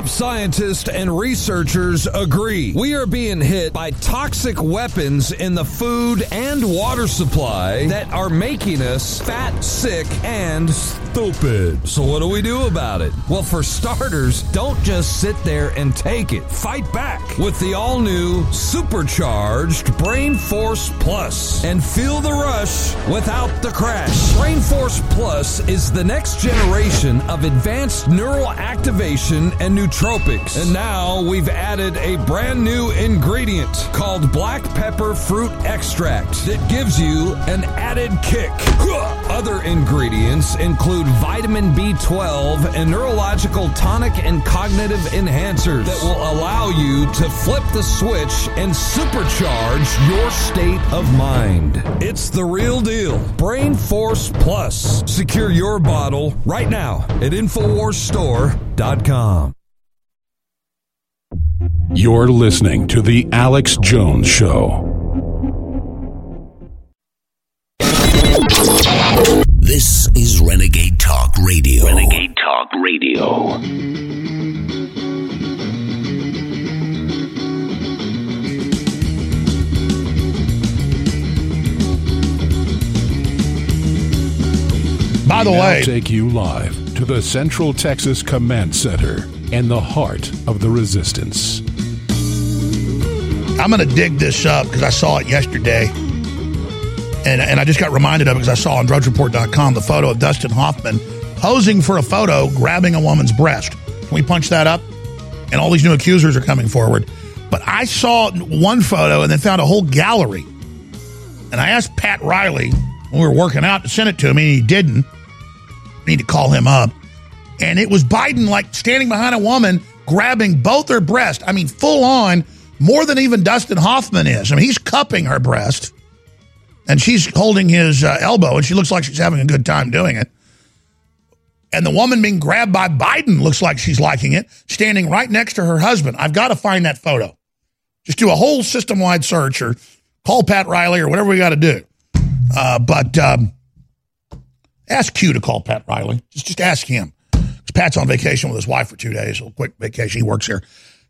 Top scientists and researchers agree we are being hit by toxic weapons in the food and water supply that are making us fat, sick, and stupid. So, what do we do about it? Well, for starters, don't just sit there and take it. Fight back with the all new supercharged Brain Force Plus and feel the rush without the crash. Brain Force Plus is the next generation of advanced neural activation and nootropics. And now we've added a brand new ingredient called black pepper fruit extract that gives you an added kick. Other ingredients include vitamin B12 and neurological tonic and cognitive enhancers that will allow you to flip the switch and supercharge your state of mind. It's the real deal. Brain Force Plus. Secure your bottle right now at InfoWarsStore.com. You're listening to The Alex Jones Show. This is Renegade Talk Radio. Renegade Talk Radio. By the now way- take you live to the Central Texas Command Center and the heart of the resistance. I'm going to dig this up because I saw it yesterday. And, and I just got reminded of it because I saw on drudgereport.com the photo of Dustin Hoffman posing for a photo grabbing a woman's breast. Can we punch that up? And all these new accusers are coming forward. But I saw one photo and then found a whole gallery. And I asked Pat Riley when we were working out to send it to me, and he didn't. I need to call him up. And it was Biden like standing behind a woman grabbing both her breast. I mean, full on, more than even Dustin Hoffman is. I mean, he's cupping her breast and she's holding his uh, elbow and she looks like she's having a good time doing it. And the woman being grabbed by Biden looks like she's liking it, standing right next to her husband. I've got to find that photo. Just do a whole system wide search or call Pat Riley or whatever we got to do. Uh, but um, ask Q to call Pat Riley. Just, just ask him. Pat's on vacation with his wife for two days, a quick vacation. He works here.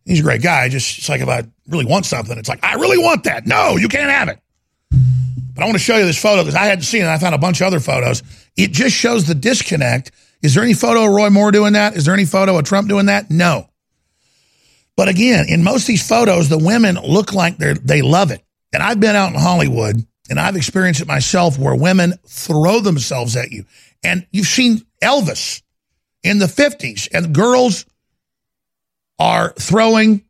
He's a great guy. Just it's like if I really want something, it's like I really want that. No, you can't have it. But I want to show you this photo because I hadn't seen it. I found a bunch of other photos. It just shows the disconnect. Is there any photo of Roy Moore doing that? Is there any photo of Trump doing that? No. But again, in most of these photos, the women look like they they love it. And I've been out in Hollywood and I've experienced it myself where women throw themselves at you. And you've seen Elvis in the 50s and girls are throwing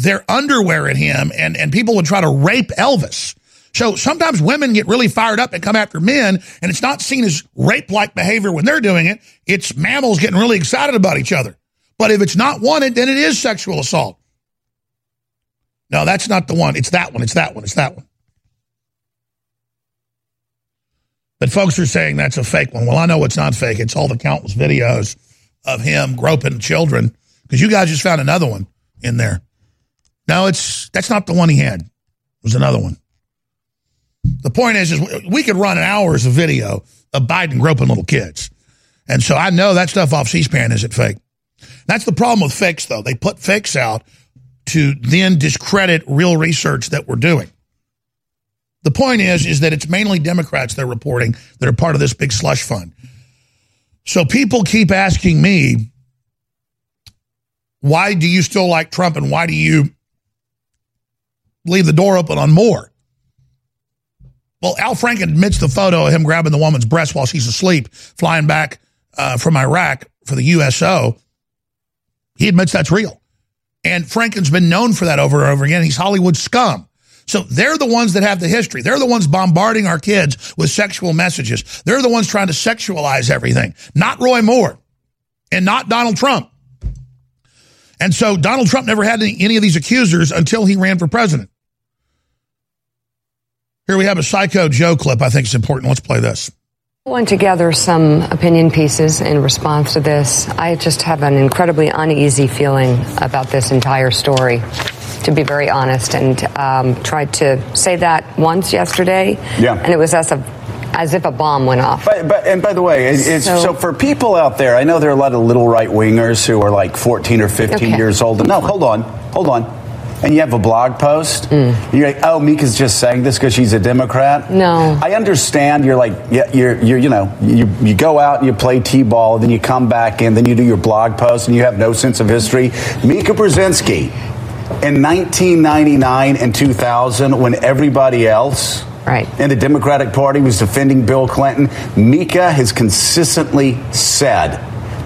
their underwear at him and, and people would try to rape Elvis. So sometimes women get really fired up and come after men, and it's not seen as rape like behavior when they're doing it. It's mammals getting really excited about each other. But if it's not wanted, then it is sexual assault. No, that's not the one. It's that one. It's that one. It's that one. But folks are saying that's a fake one. Well, I know it's not fake. It's all the countless videos of him groping children because you guys just found another one in there. No, it's that's not the one he had. It was another one. The point is, is we could run hours of video of Biden groping little kids. And so I know that stuff off C-SPAN isn't fake. That's the problem with fakes, though. They put fakes out to then discredit real research that we're doing. The point is, is that it's mainly Democrats they're reporting that are part of this big slush fund. So people keep asking me, why do you still like Trump and why do you leave the door open on Moore? Well, Al Franken admits the photo of him grabbing the woman's breast while she's asleep, flying back uh, from Iraq for the USO. He admits that's real. And Franken's been known for that over and over again. He's Hollywood scum. So they're the ones that have the history. They're the ones bombarding our kids with sexual messages. They're the ones trying to sexualize everything, not Roy Moore and not Donald Trump. And so Donald Trump never had any, of these accusers until he ran for president. Here we have a Psycho Joe clip. I think it's important. Let's play this. Pulling together some opinion pieces in response to this, I just have an incredibly uneasy feeling about this entire story, to be very honest, and um, tried to say that once yesterday, Yeah. and it was as a as if a bomb went off. But, but and by the way, it- it's, so, So- for people out there, I know there are a lot of little right wingers who are like 14 or 15 Okay. years old. No, hold on, hold on. And you have a blog post. Mm. You're like, oh, Mika's just saying this because she's a Democrat. No. I understand. You're like, yeah, you're, you're, you know, you, you go out and you play t-ball, then you come back in, then you do your blog post, and you have no sense of history. Mika Brzezinski, in 1999 and 2000, when everybody else right. in the Democratic Party was defending Bill Clinton, Mika has consistently said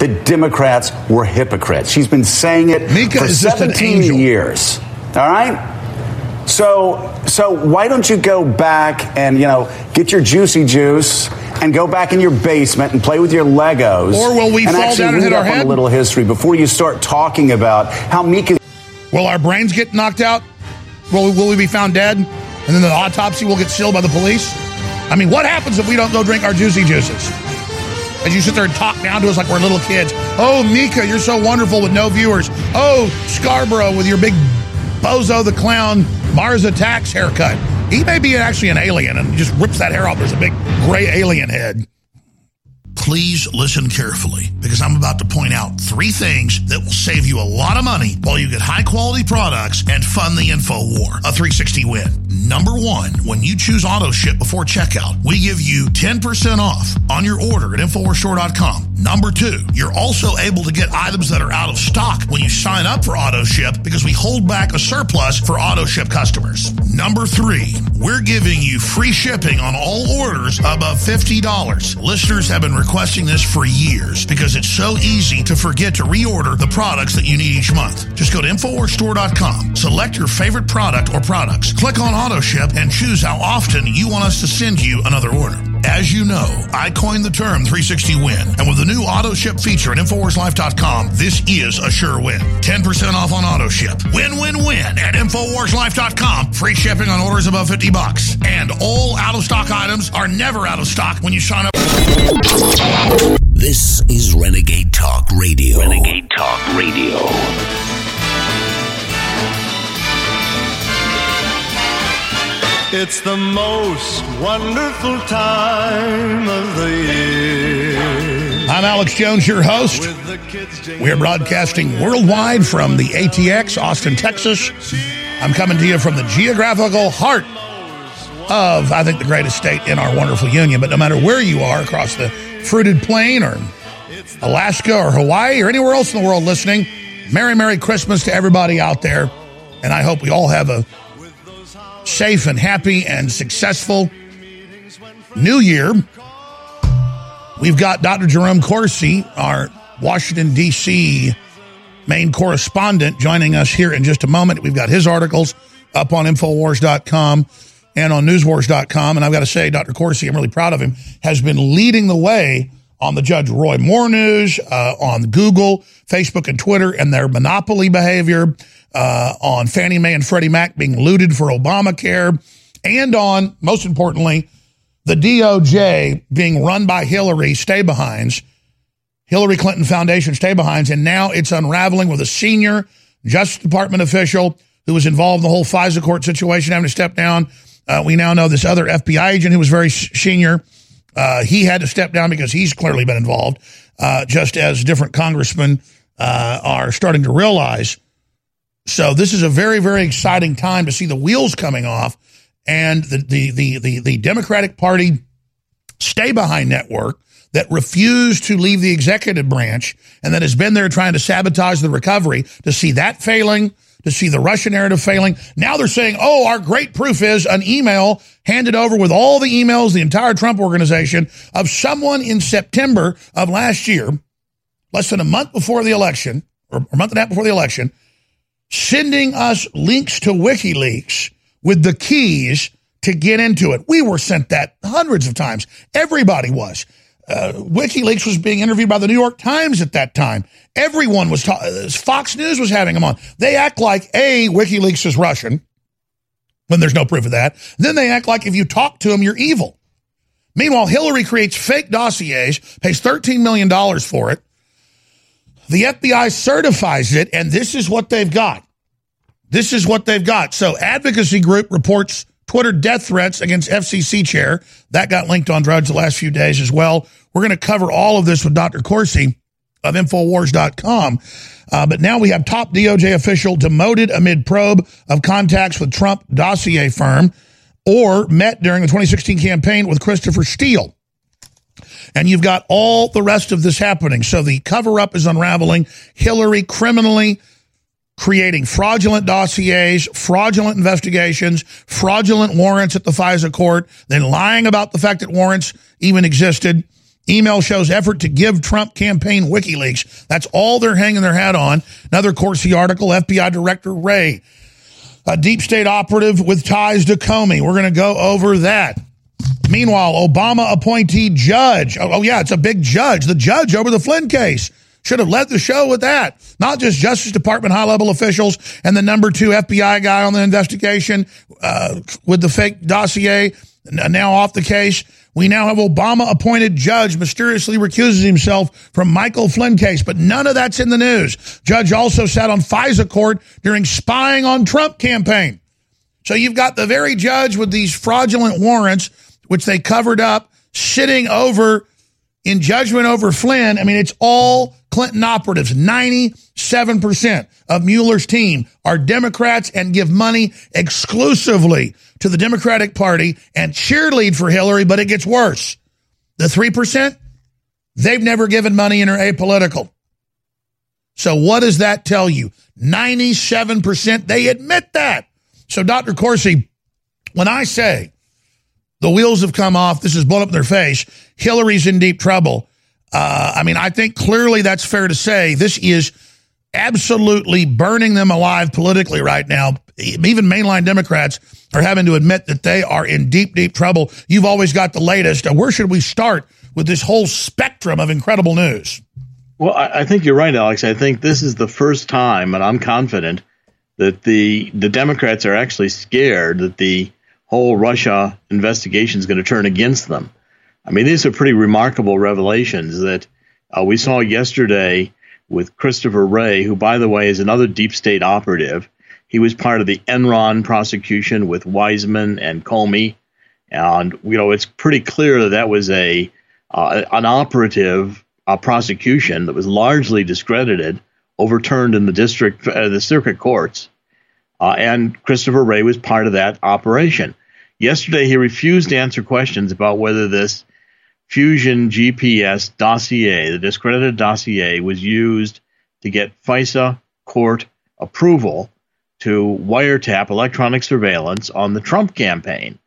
that Democrats were hypocrites. She's been saying it Mika for is just an 17 years. All right? So, so why don't you go back and you know get your juicy juice and go back in your basement and play with your Legos? Or will we and fall actually down and hit our up on head? a little history before you start talking about how Mika? Will our brains get knocked out? Will, will we be found dead? And then the autopsy will get sealed by the police? I mean, what happens if we don't go drink our juicy juices? As you sit there and talk down to us like we're little kids. Oh, Mika, you're so wonderful with no viewers. Oh, Scarborough with your big Bozo the Clown Mars Attacks haircut. He may be actually an alien and just rips that hair off. There's a big gray alien head. Please listen carefully because I'm about to point out three things that will save you a lot of money while you get high quality products and fund the info war. A 360 win. Number one, when you choose auto ship before checkout, we give you 10% off on your order at InfoWarsStore.com. Number two, you're also able to get items that are out of stock when you sign up for auto ship because we hold back a surplus for auto ship customers. Number three, we're giving you free shipping on all orders above $50. Listeners have been requesting this for years because it's so easy to forget to reorder the products that you need each month. Just go to InfoWarsStore.com, select your favorite product or products, click on auto ship, and choose how often you want us to send you another order. As you know, I coined the term 360 win, and with the new auto ship feature at InfoWarsLife.com, this is a sure win. 10% off on auto ship. Win, win, win at InfoWarsLife.com. Free shipping on orders above 50 bucks. And all out of stock items are never out of stock when you sign up. This is Renegade Talk Radio. Renegade Talk Radio. It's the most wonderful time of the year. I'm Alex Jones, your host. We are broadcasting worldwide from the ATX, Austin, Texas. I'm coming to you from the geographical heart of, I think, the greatest state in our wonderful union. But no matter where you are across the fruited plain or Alaska or Hawaii or anywhere else in the world listening, Merry, Merry Christmas to everybody out there. And I hope we all have a safe and happy and successful new year. We've got Dr. Jerome Corsi, our Washington, D.C. main correspondent, joining us here in just a moment. We've got his articles up on Infowars.com and on Newswars.com. And I've got to say, Dr. Corsi, I'm really proud of him, has been leading the way on the Judge Roy Moore news, uh, on Google, Facebook, and Twitter, and their monopoly behavior, uh, on Fannie Mae and Freddie Mac being looted for Obamacare, and on, most importantly, the DOJ being run by Hillary stay behinds, Hillary Clinton Foundation stay behinds, and now it's unraveling with a senior Justice Department official who was involved in the whole FISA court situation having to step down. Uh, we now know this other FBI agent who was very senior. Uh, he had to step down because he's clearly been involved, uh, just as different congressmen uh, are starting to realize. So this is a very, very exciting time to see the wheels coming off and the the the the, the Democratic Party stay behind network that refused to leave the executive branch and that has been there trying to sabotage the recovery to see that failing to see the Russian narrative failing. Now they're saying, oh, our great proof is an email handed over with all the emails, the entire Trump organization of someone in September of last year, less than a month before the election, or a month and a half before the election, sending us links to WikiLeaks with the keys to get into it. We were sent that hundreds of times. Everybody was. Uh, WikiLeaks was being interviewed by the New York Times at that time. Everyone was uh, Fox News was having them on. They act like a WikiLeaks is Russian when there's no proof of that. Then they act like if you talk to them, you're evil. Meanwhile, Hillary creates fake dossiers, pays $13 million for it. The FBI certifies it, and this is what they've got. This is what they've got. So, advocacy group reports Twitter death threats against FCC chair. That got linked on Drudge the last few days as well. We're going to cover all of this with Dr. Corsi of Infowars.com. Uh, but now we have top DOJ official demoted amid probe of contacts with Trump dossier firm or met during the 2016 campaign with Christopher Steele. And you've got all the rest of this happening. So the cover up is unraveling. Hillary criminally creating fraudulent dossiers, fraudulent investigations, fraudulent warrants at the FISA court, then lying about the fact that warrants even existed. Email shows effort to give Trump campaign WikiLeaks. That's all they're hanging their hat on. Another Corsi article, FBI Director Wray, a deep state operative with ties to Comey. We're going to go over that. Meanwhile, Obama appointee judge. Oh, oh, yeah, it's a big judge. The judge over the Flynn case should have led the show with that. Not just Justice Department high level officials and the number two FBI guy on the investigation uh, with the fake dossier now off the case. We now have Obama appointed judge mysteriously recuses himself from Michael Flynn case, but none of that's in the news. Judge also sat on FISA court during spying on Trump campaign. So you've got the very judge with these fraudulent warrants, which they covered up, sitting over in judgment over Flynn. I mean, it's all Clinton operatives. 97% of Mueller's team are Democrats and give money exclusively to the Democratic Party and cheerlead for Hillary, but it gets worse. The 3%, they've never given money and are apolitical. So what does that tell you? 97%, they admit that. So Dr. Corsi, when I say the wheels have come off, this is blown up their face, Hillary's in deep trouble. Uh, I mean, I think clearly that's fair to say. This is absolutely burning them alive politically right now. Even mainline Democrats are having to admit that they are in deep, deep trouble. You've always got the latest. Where should we start with this whole spectrum of incredible news? Well, I, I think you're right, Alex. I think this is the first time, and I'm confident that the the Democrats are actually scared that the whole Russia investigation is going to turn against them. I mean, these are pretty remarkable revelations that uh, we saw yesterday with Christopher Wray, who, by the way, is another deep state operative. He was part of the Enron prosecution with Weissmann and Comey, and you know it's pretty clear that that was a uh, an operative uh, prosecution that was largely discredited, overturned in the district uh, the circuit courts, uh, and Christopher Wray was part of that operation. Yesterday, he refused to answer questions about whether this Fusion GPS dossier, the discredited dossier, was used to get FISA court approval to wiretap electronic surveillance on the Trump campaign.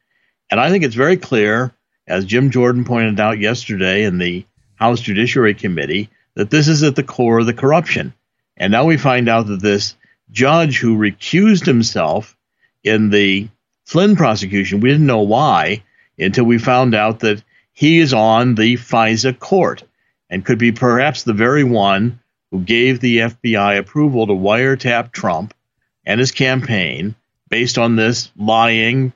And I think it's very clear, as Jim Jordan pointed out yesterday in the House Judiciary Committee, that this is at the core of the corruption. And now we find out that this judge who recused himself in the Flynn prosecution, we didn't know why until we found out that he is on the FISA court and could be perhaps the very one who gave the FBI approval to wiretap Trump and his campaign based on this lying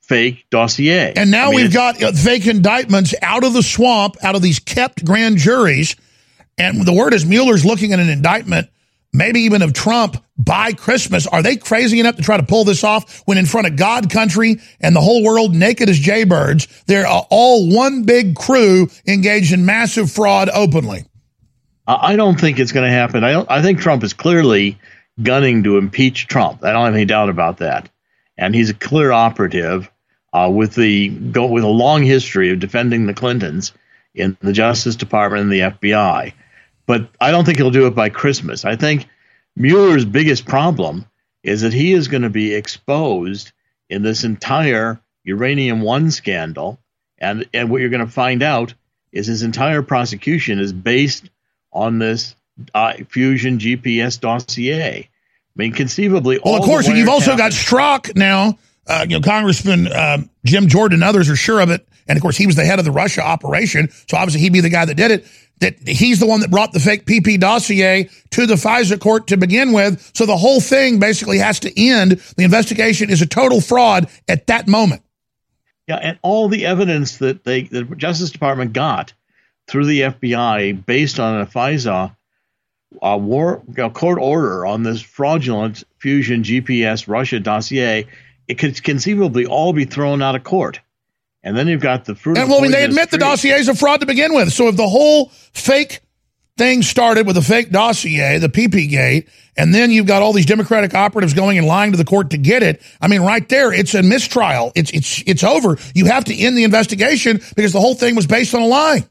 fake dossier. And now I mean, we've got uh, fake indictments out of the swamp, out of these kept grand juries. And the word is Mueller's looking at an indictment maybe even of Trump by Christmas. Are they crazy enough to try to pull this off when in front of God country and the whole world naked as jaybirds, they're all one big crew engaged in massive fraud openly? I don't think it's going to happen. I, I think Trump is clearly gunning to impeach Trump. I don't have any doubt about that. And he's a clear operative uh, with the go with a long history of defending the Clintons in the Justice Department and the FBI but I don't think he'll do it by Christmas. I think Mueller's biggest problem is that he is going to be exposed in this entire uranium one scandal, and and what you're going to find out is his entire prosecution is based on this uh, fusion GPS dossier. I mean, conceivably. Well, of course, and you've also got Strzok now. Uh, you know, Congressman uh, Jim Jordan and others are sure of it. And of course, he was the head of the Russia operation. So obviously, he'd be the guy that did it that he's the one that brought the fake PP dossier to the FISA court to begin with. So the whole thing basically has to end. The investigation is a total fraud at that moment. Yeah, and all the evidence that they the Justice Department got through the FBI based on a FISA uh, war a court order on this fraudulent Fusion GPS Russia dossier, it could conceivably all be thrown out of court. And then you've got the fruit. And well, I mean, they admit the dossier is a fraud to begin with. So if the whole fake thing started with a fake dossier, the PP gate, and then you've got all these Democratic operatives going and lying to the court to get it. I mean, right there, it's a mistrial. It's it's it's over. You have to end the investigation because the whole thing was based on a lie.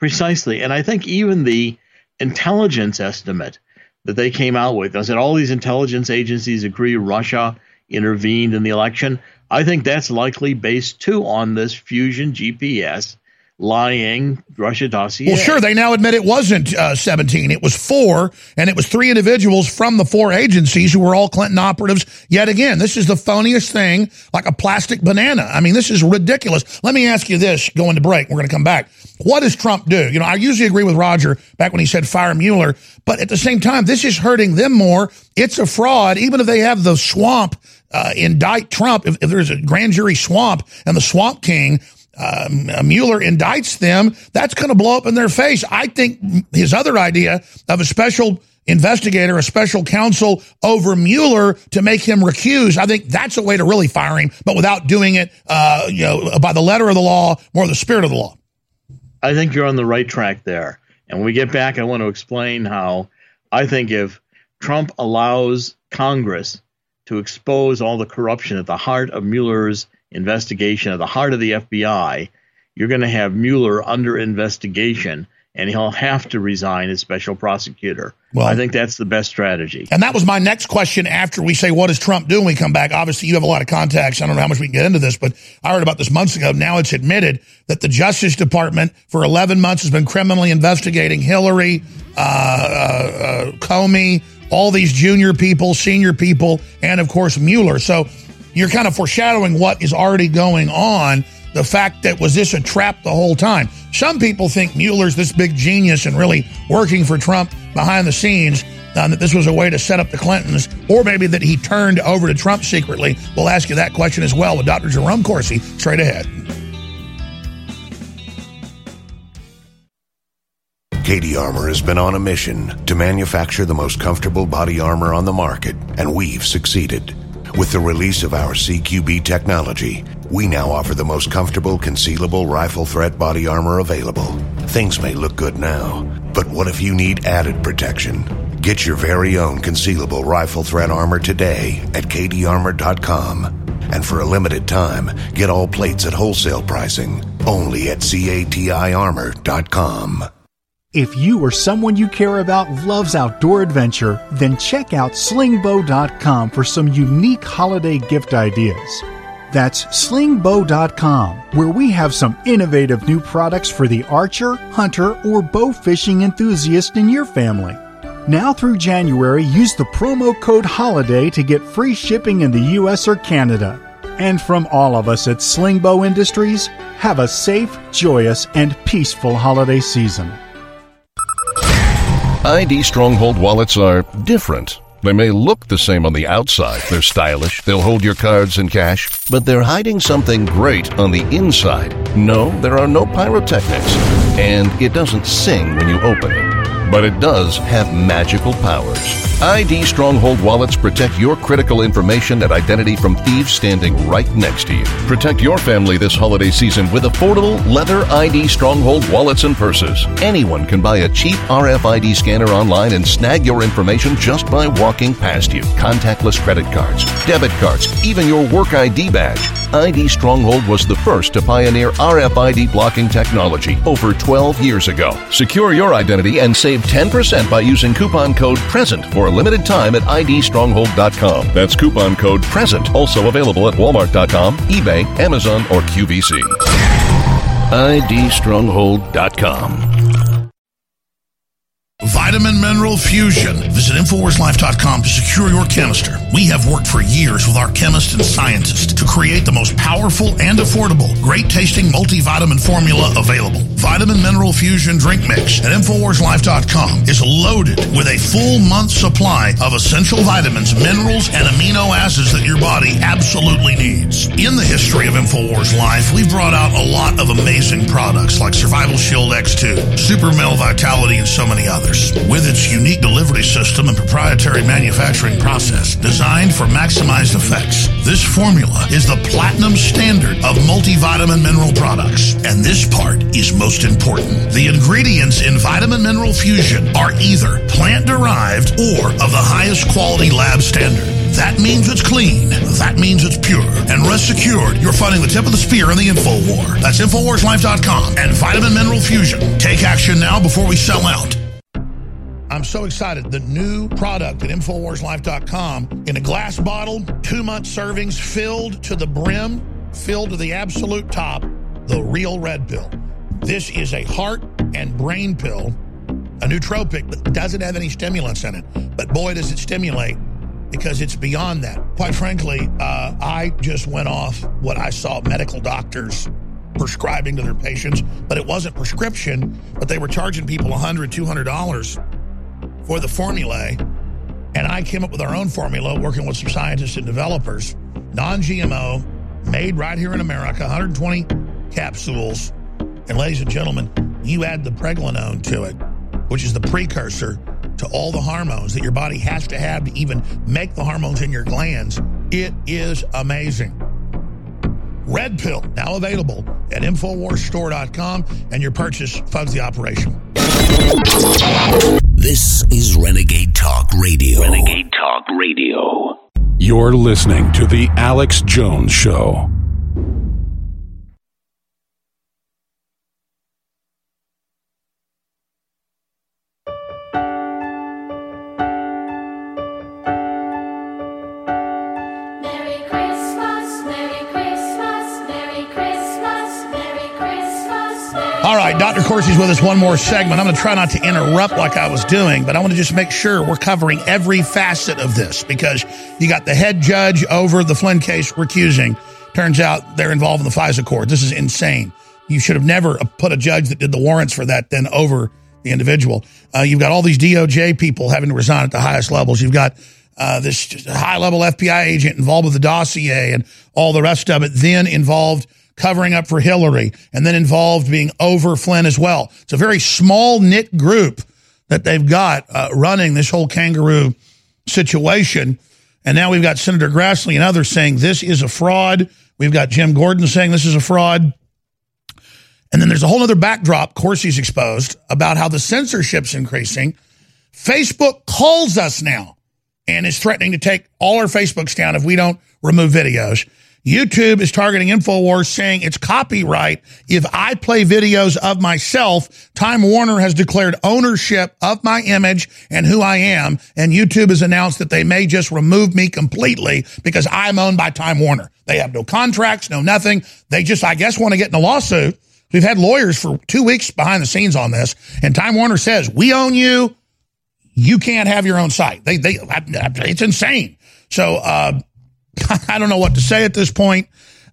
Precisely, and I think even the intelligence estimate that they came out with, I said all these intelligence agencies agree Russia intervened in the election. I think that's likely based too on this fusion GPS lying Russia dossier. Well, sure. They now admit it wasn't uh, 17. It was four, and it was three individuals from the four agencies who were all Clinton operatives. Yet again, this is the phoniest thing, like a plastic banana. I mean, this is ridiculous. Let me ask you this going to break. We're going to come back. What does Trump do? You know, I usually agree with Roger back when he said fire Mueller, but at the same time, this is hurting them more. It's a fraud, even if they have the swamp uh, indict Trump. If, if there's a grand jury swamp and the swamp king, um, Mueller indicts them, that's going to blow up in their face. I think his other idea of a special investigator, a special counsel over Mueller to make him recuse, I think that's a way to really fire him, but without doing it, uh, you know, by the letter of the law, more the spirit of the law. I think you're on the right track there. And when we get back, I want to explain how I think if Trump allows Congress to expose all the corruption at the heart of Mueller's investigation, at the heart of the FBI, you're going to have Mueller under investigation and he'll have to resign as special prosecutor. Well, I think that's the best strategy. And that was my next question after we say, what does Trump do when we come back? Obviously, you have a lot of contacts. I don't know how much we can get into this, but I heard about this months ago. Now it's admitted that the Justice Department for 11 months has been criminally investigating Hillary, uh, uh, uh, Comey, all these junior people, senior people, and of course, Mueller. So you're kind of foreshadowing what is already going on. The fact that was this a trap the whole time? Some people think Mueller's this big genius and really working for Trump behind the scenes. Uh, that this was a way to set up the Clintons, or maybe that he turned over to Trump secretly. We'll ask you that question as well with Dr. Jerome Corsi straight ahead. KD Armor has been on a mission to manufacture the most comfortable body armor on the market, and we've succeeded. With the release of our CQB technology, we now offer the most comfortable concealable rifle threat body armor available. Things may look good now, but what if you need added protection? Get your very own concealable rifle threat armor today at kdarmor.com. And for a limited time, get all plates at wholesale pricing only at kdarmor.com. If you or someone you care about loves outdoor adventure, then check out slingbow.com for some unique holiday gift ideas. That's slingbow.com, where we have some innovative new products for the archer, hunter, or bow fishing enthusiast in your family. Now through January, use the promo code HOLIDAY to get free shipping in the US or Canada. And from all of us at Slingbow Industries, have a safe, joyous, and peaceful holiday season. ID Stronghold wallets are different. They may look the same on the outside. They're stylish, they'll hold your cards and cash, but they're hiding something great on the inside. No, there are no pyrotechnics, and it doesn't sing when you open it but it does have magical powers. ID Stronghold wallets protect your critical information and identity from thieves standing right next to you. Protect your family this holiday season with affordable leather ID Stronghold wallets and purses. Anyone can buy a cheap RFID scanner online and snag your information just by walking past you. Contactless credit cards, debit cards, even your work ID badge. ID Stronghold was the first to pioneer RFID blocking technology over 12 years ago. Secure your identity and save 10% by using coupon code PRESENT for a limited time at idstronghold.com. That's coupon code PRESENT, also available at walmart.com, eBay, Amazon, or QVC. idstronghold.com. Vitamin Mineral Fusion. Visit InfoWarsLife.com to secure your canister. We have worked for years with our chemists and scientists to create the most powerful and affordable, great tasting multivitamin formula available. Vitamin Mineral Fusion Drink Mix at InfoWarsLife.com is loaded with a full month supply of essential vitamins, minerals, and amino acids that your body absolutely needs. In the history of InfoWars Life, we've brought out a lot of amazing products like Survival Shield X2, Super Male Vitality, and so many others. With its unique delivery system and proprietary manufacturing process designed for maximized effects, this formula is the platinum standard of multivitamin mineral products. And this part is most important. The ingredients in Vitamin Mineral Fusion are either plant derived or of the highest quality lab standard. That means it's clean. That means it's pure. And rest assured, you're finding the tip of the spear in the info war. That's InfoWarsLife.com and Vitamin Mineral Fusion. Take action now before we sell out. I'm so excited. The new product at InfoWarsLife.com in a glass bottle, two month servings filled to the brim, filled to the absolute top, the real red pill. This is a heart and brain pill, a nootropic that doesn't have any stimulants in it. But boy, does it stimulate because it's beyond that. Quite frankly, uh, I just went off what I saw medical doctors prescribing to their patients, but it wasn't prescription, but they were charging people $100, $200 for the formulae. And I came up with our own formula working with some scientists and developers, non GMO, made right here in America, 120 capsules. And ladies and gentlemen, you add the pregnenolone to it, which is the precursor to all the hormones that your body has to have to even make the hormones in your glands. It is amazing. Red Pill, now available at InfoWarsStore.com, and your purchase funds the operation. This is Renegade Talk Radio. Renegade Talk Radio. You're listening to The Alex Jones Show. Right, Dr. Corsi's with us one more segment. I'm going to try not to interrupt like I was doing, but I want to just make sure we're covering every facet of this because you got the head judge over the Flynn case recusing. Turns out they're involved in the FISA court. This is insane. You should have never put a judge that did the warrants for that then over the individual. Uh, you've got all these DOJ people having to resign at the highest levels. You've got uh, this high level FBI agent involved with the dossier and all the rest of it, then involved covering up for Hillary, and then involved being over Flynn as well. It's a very small knit group that they've got uh, running this whole kangaroo situation. And now we've got Senator Grassley and others saying this is a fraud. We've got Jim Jordan saying this is a fraud. And then there's a whole other backdrop Corsi's exposed about how the censorship's increasing. Facebook calls us now and is threatening to take all our Facebooks down if we don't remove videos. YouTube is targeting InfoWars saying it's copyright if I play videos of myself. Time Warner has declared ownership of my image and who I am. And YouTube has announced that they may just remove me completely because I'm owned by Time Warner. They have no contracts, no nothing. They just, I guess, want to get in a lawsuit. We've had lawyers for two weeks behind the scenes on this. And Time Warner says, we own you. You can't have your own site. They, they, it's insane. So, uh, [laughs] I don't know what to say at this point.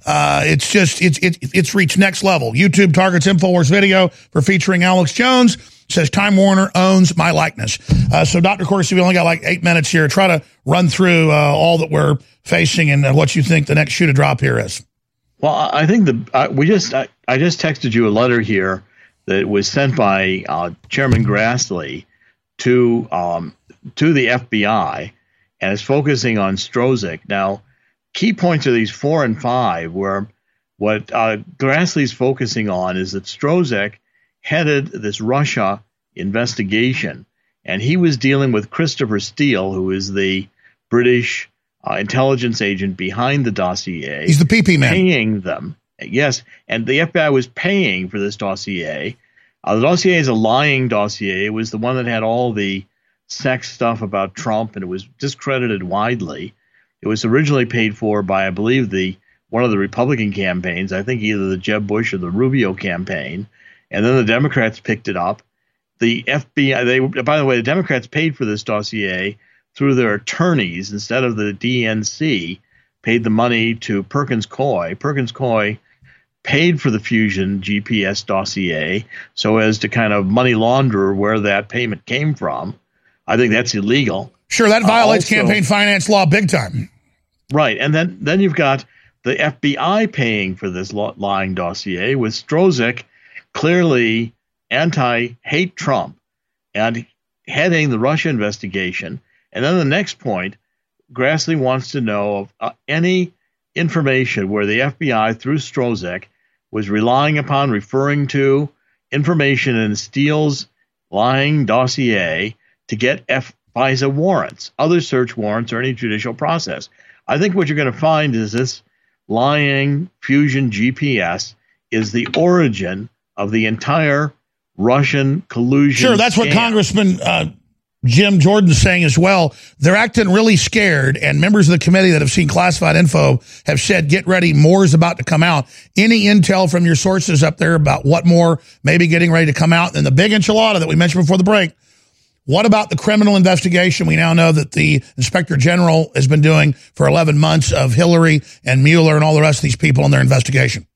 Uh, it's just it's it, it's reached next level. YouTube targets Infowars video for featuring Alex Jones. Says Time Warner owns my likeness. Uh, so, Dr. Corsi, we only got like eight minutes here. Try to run through uh, all that we're facing and uh, what you think the next shoe to drop here is. Well, I think the uh, we just I, I just texted you a letter here that was sent by uh, Chairman Grassley to um, to the FBI, and it's focusing on Strzok. Now, key points of these four and five were what uh, Grassley's focusing on is that Strzok headed this Russia investigation, and he was dealing with Christopher Steele, who is the British uh, intelligence agent behind the dossier. He's the PP man. Paying them. Yes. And the FBI was paying for this dossier. Uh, the dossier is a lying dossier. It was the one that had all the sex stuff about Trump, and it was discredited widely. It was originally paid for by, I believe, the one of the Republican campaigns. I think either the Jeb Bush or the Rubio campaign, and then the Democrats picked it up. The FBI. They, by the way, the Democrats paid for this dossier through their attorneys instead of the DNC. Paid the money to Perkins Coie. Perkins Coie paid for the Fusion GPS dossier so as to kind of money launder where that payment came from. I think that's illegal. Sure, that Uh, violates also- campaign finance law big time. Right, and then then you've got the FBI paying for this lying dossier with Strzok clearly anti-hate Trump and heading the Russia investigation. And then the next point, Grassley wants to know of uh, any information where the FBI through Strzok was relying upon referring to information in Steele's lying dossier to get F- FISA warrants, other search warrants, or any judicial process. I think what you're going to find is this lying fusion GPS is the origin of the entire Russian collusion. Sure, that's what. Congressman uh, Jim Jordan's saying as well. They're acting really scared, and members of the committee that have seen classified info have said, "Get ready, more is about to come out." Any intel from your sources up there about what more may be getting ready to come out? And the big enchilada that we mentioned before the break. What about the criminal investigation? We now know that the inspector general has been doing for 11 months of Hillary and Mueller and all the rest of these people in their investigation.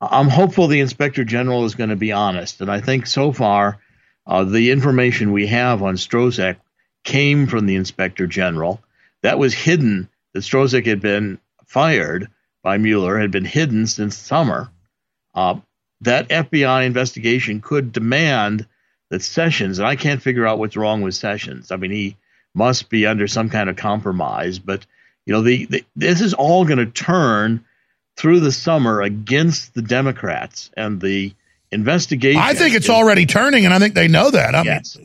I'm hopeful the inspector general is going to be honest, and I think so far uh, the information we have on Strzok came from the inspector general. That was hidden. That Strzok had been fired by Mueller had been hidden since summer. Uh, that FBI investigation could demand that Sessions, and I can't figure out what's wrong with Sessions. I mean, he must be under some kind of compromise, but you know, the, the this is all going to turn through the summer against the Democrats and the investigation. I think it's is- already turning, and I think they know that. I mean, Yes.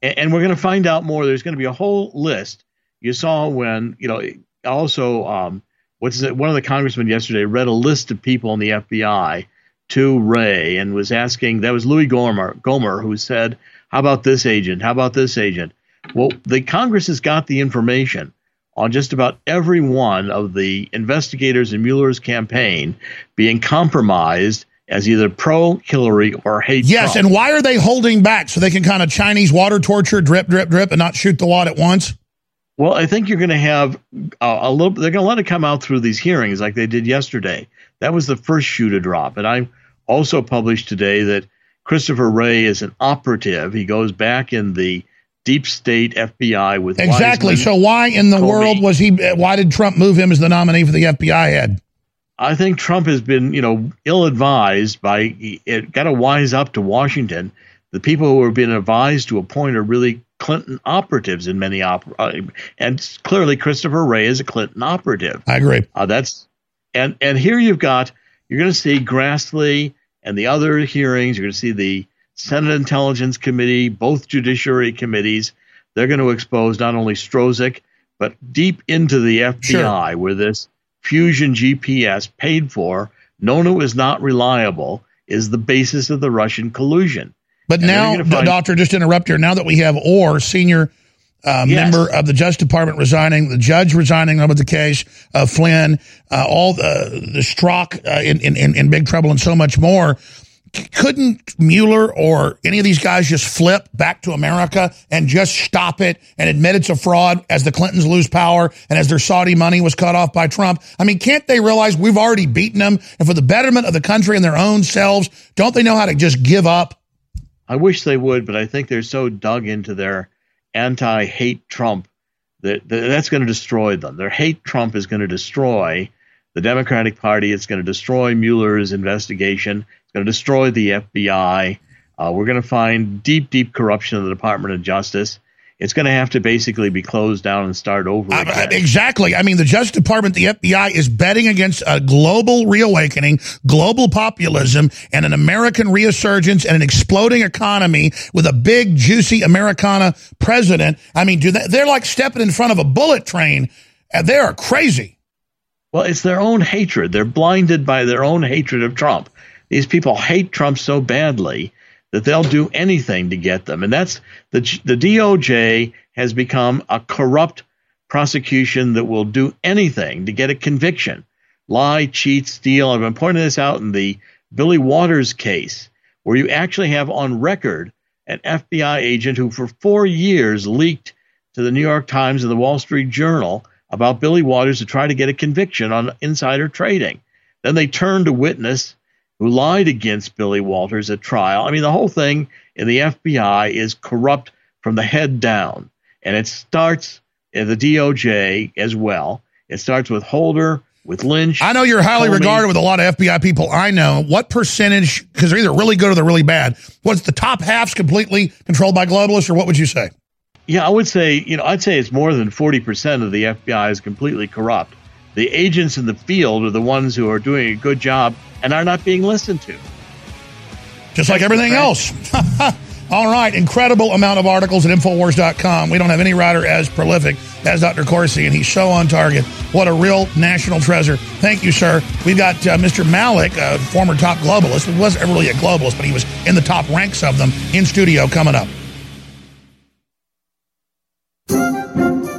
And, and we're going to find out more. There's going to be a whole list. You saw when, you know, also, um, what's it? One of the congressmen yesterday read a list of people in the FBI to Wray and was asking, that was Louie Gohmert, Gohmert who said, how about this agent? How about this agent? Well, the Congress has got the information on just about every one of the investigators in Mueller's campaign being compromised as either pro Hillary or hate Yes, Trump. and why are they holding back so they can kind of Chinese water torture, drip, drip, drip, and not shoot the lot at once? Well, I think you're going to have uh, a little. They're going to let it come out through these hearings, like they did yesterday. That was the first shoe to drop. And I also published today that Christopher Wray is an operative. He goes back in the deep state FBI with Exactly. Weissmann. So why in the Comey. world was he? Why did Trump move him as the nominee for the FBI head? I think Trump has been, you know, ill-advised by. It got to wise up to Washington. The people who are being advised to appoint are really Clinton operatives in many op, uh, and clearly Christopher Wray is a Clinton operative. I agree. Uh, that's and and here you've got you're going to see Grassley and the other hearings. You're going to see the Senate Intelligence Committee, both Judiciary committees. They're going to expose not only Strzok but deep into the FBI, where this fusion GPS paid for, known it was not reliable, is the basis of the Russian collusion. But And now, find- doctor, just interrupt here. Now that we have Ohr, senior uh, Yes. member of the Justice Department, resigning, the judge resigning over the case of Flynn, uh, all the the Strzok uh, in, in in in big trouble, and so much more. Couldn't Mueller or any of these guys just flip back to America and just stop it and admit it's a fraud as the Clintons lose power and as their Saudi money was cut off by Trump? I mean, can't they realize we've already beaten them? And for the betterment of the country and their own selves, don't they know how to just give up? I wish they would, but I think they're so dug into their anti-hate Trump that, that that's going to destroy them. Their hate Trump is going to destroy the Democratic Party. It's going to destroy Mueller's investigation. It's going to destroy the FBI. Uh, we're going to find deep, deep corruption in the Department of Justice. It's going to have to basically be closed down and start over exactly. I mean, the Justice Department, the FBI is betting against a global reawakening, global populism, and an American resurgence and an exploding economy with a big, juicy Americana president. I mean, do they, they're like stepping in front of a bullet train. And they are crazy. Well, it's their own hatred. They're blinded by their own hatred of Trump. These people hate Trump so badly that they'll do anything to get them. And that's the the DOJ has become a corrupt prosecution that will do anything to get a conviction. Lie, cheat, steal. I've been pointing this out in the Billy Walters case, where you actually have on record an FBI agent who for 4 years leaked to the New York Times and the Wall Street Journal about Billy Walters to try to get a conviction on insider trading. Then they turned a witness who lied against Billy Walters at trial. I mean, the whole thing in the FBI is corrupt from the head down, and it starts in the DOJ as well. It starts with Holder, with Lynch. I know you're highly Comey. regarded with a lot of FBI people I know. What percentage, because they're either really good or they're really bad, what's the top half's completely controlled by globalists, or what would you say? Yeah, I would say, you know, I'd say it's more than 40% of the FBI is completely corrupt. The agents in the field are the ones who are doing a good job and are not being listened to. Just like everything else. [laughs] All right, incredible amount of articles at Infowars.com. We don't have any writer as prolific as Dr. Corsi, and he's so on target. What a real national treasure. Thank you, sir. We've got uh, Mr. Malloch, a former top globalist. He wasn't really a globalist, but he was in the top ranks of them in studio coming up.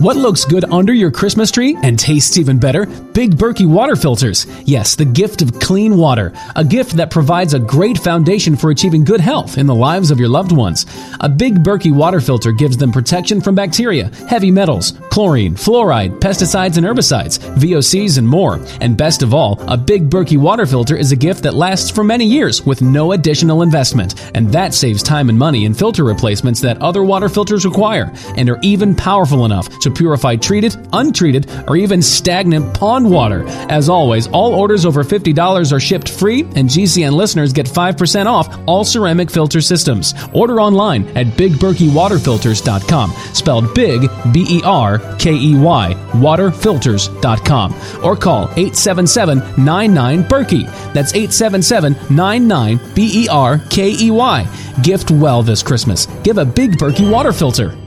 What looks good under your Christmas tree and tastes even better? Big Berkey water filters. Yes, the gift of clean water. A gift that provides a great foundation for achieving good health in the lives of your loved ones. A Big Berkey water filter gives them protection from bacteria, heavy metals, chlorine, fluoride, pesticides and herbicides, VOCs, and more. And best of all, a Big Berkey water filter is a gift that lasts for many years with no additional investment. And that saves time and money in filter replacements that other water filters require and are even powerful enough to purify treated, untreated, or even stagnant pond water. As always, all orders over $50 are shipped free, and GCN listeners get 5% off all ceramic filter systems. Order online at BigBerkeyWaterFilters.com, spelled Big, B E R K E Y, waterfilters.com, or call 877 99 Berkey. That's 877 99 B E R K E Y. Gift well this Christmas. Give a Big Berkey water filter.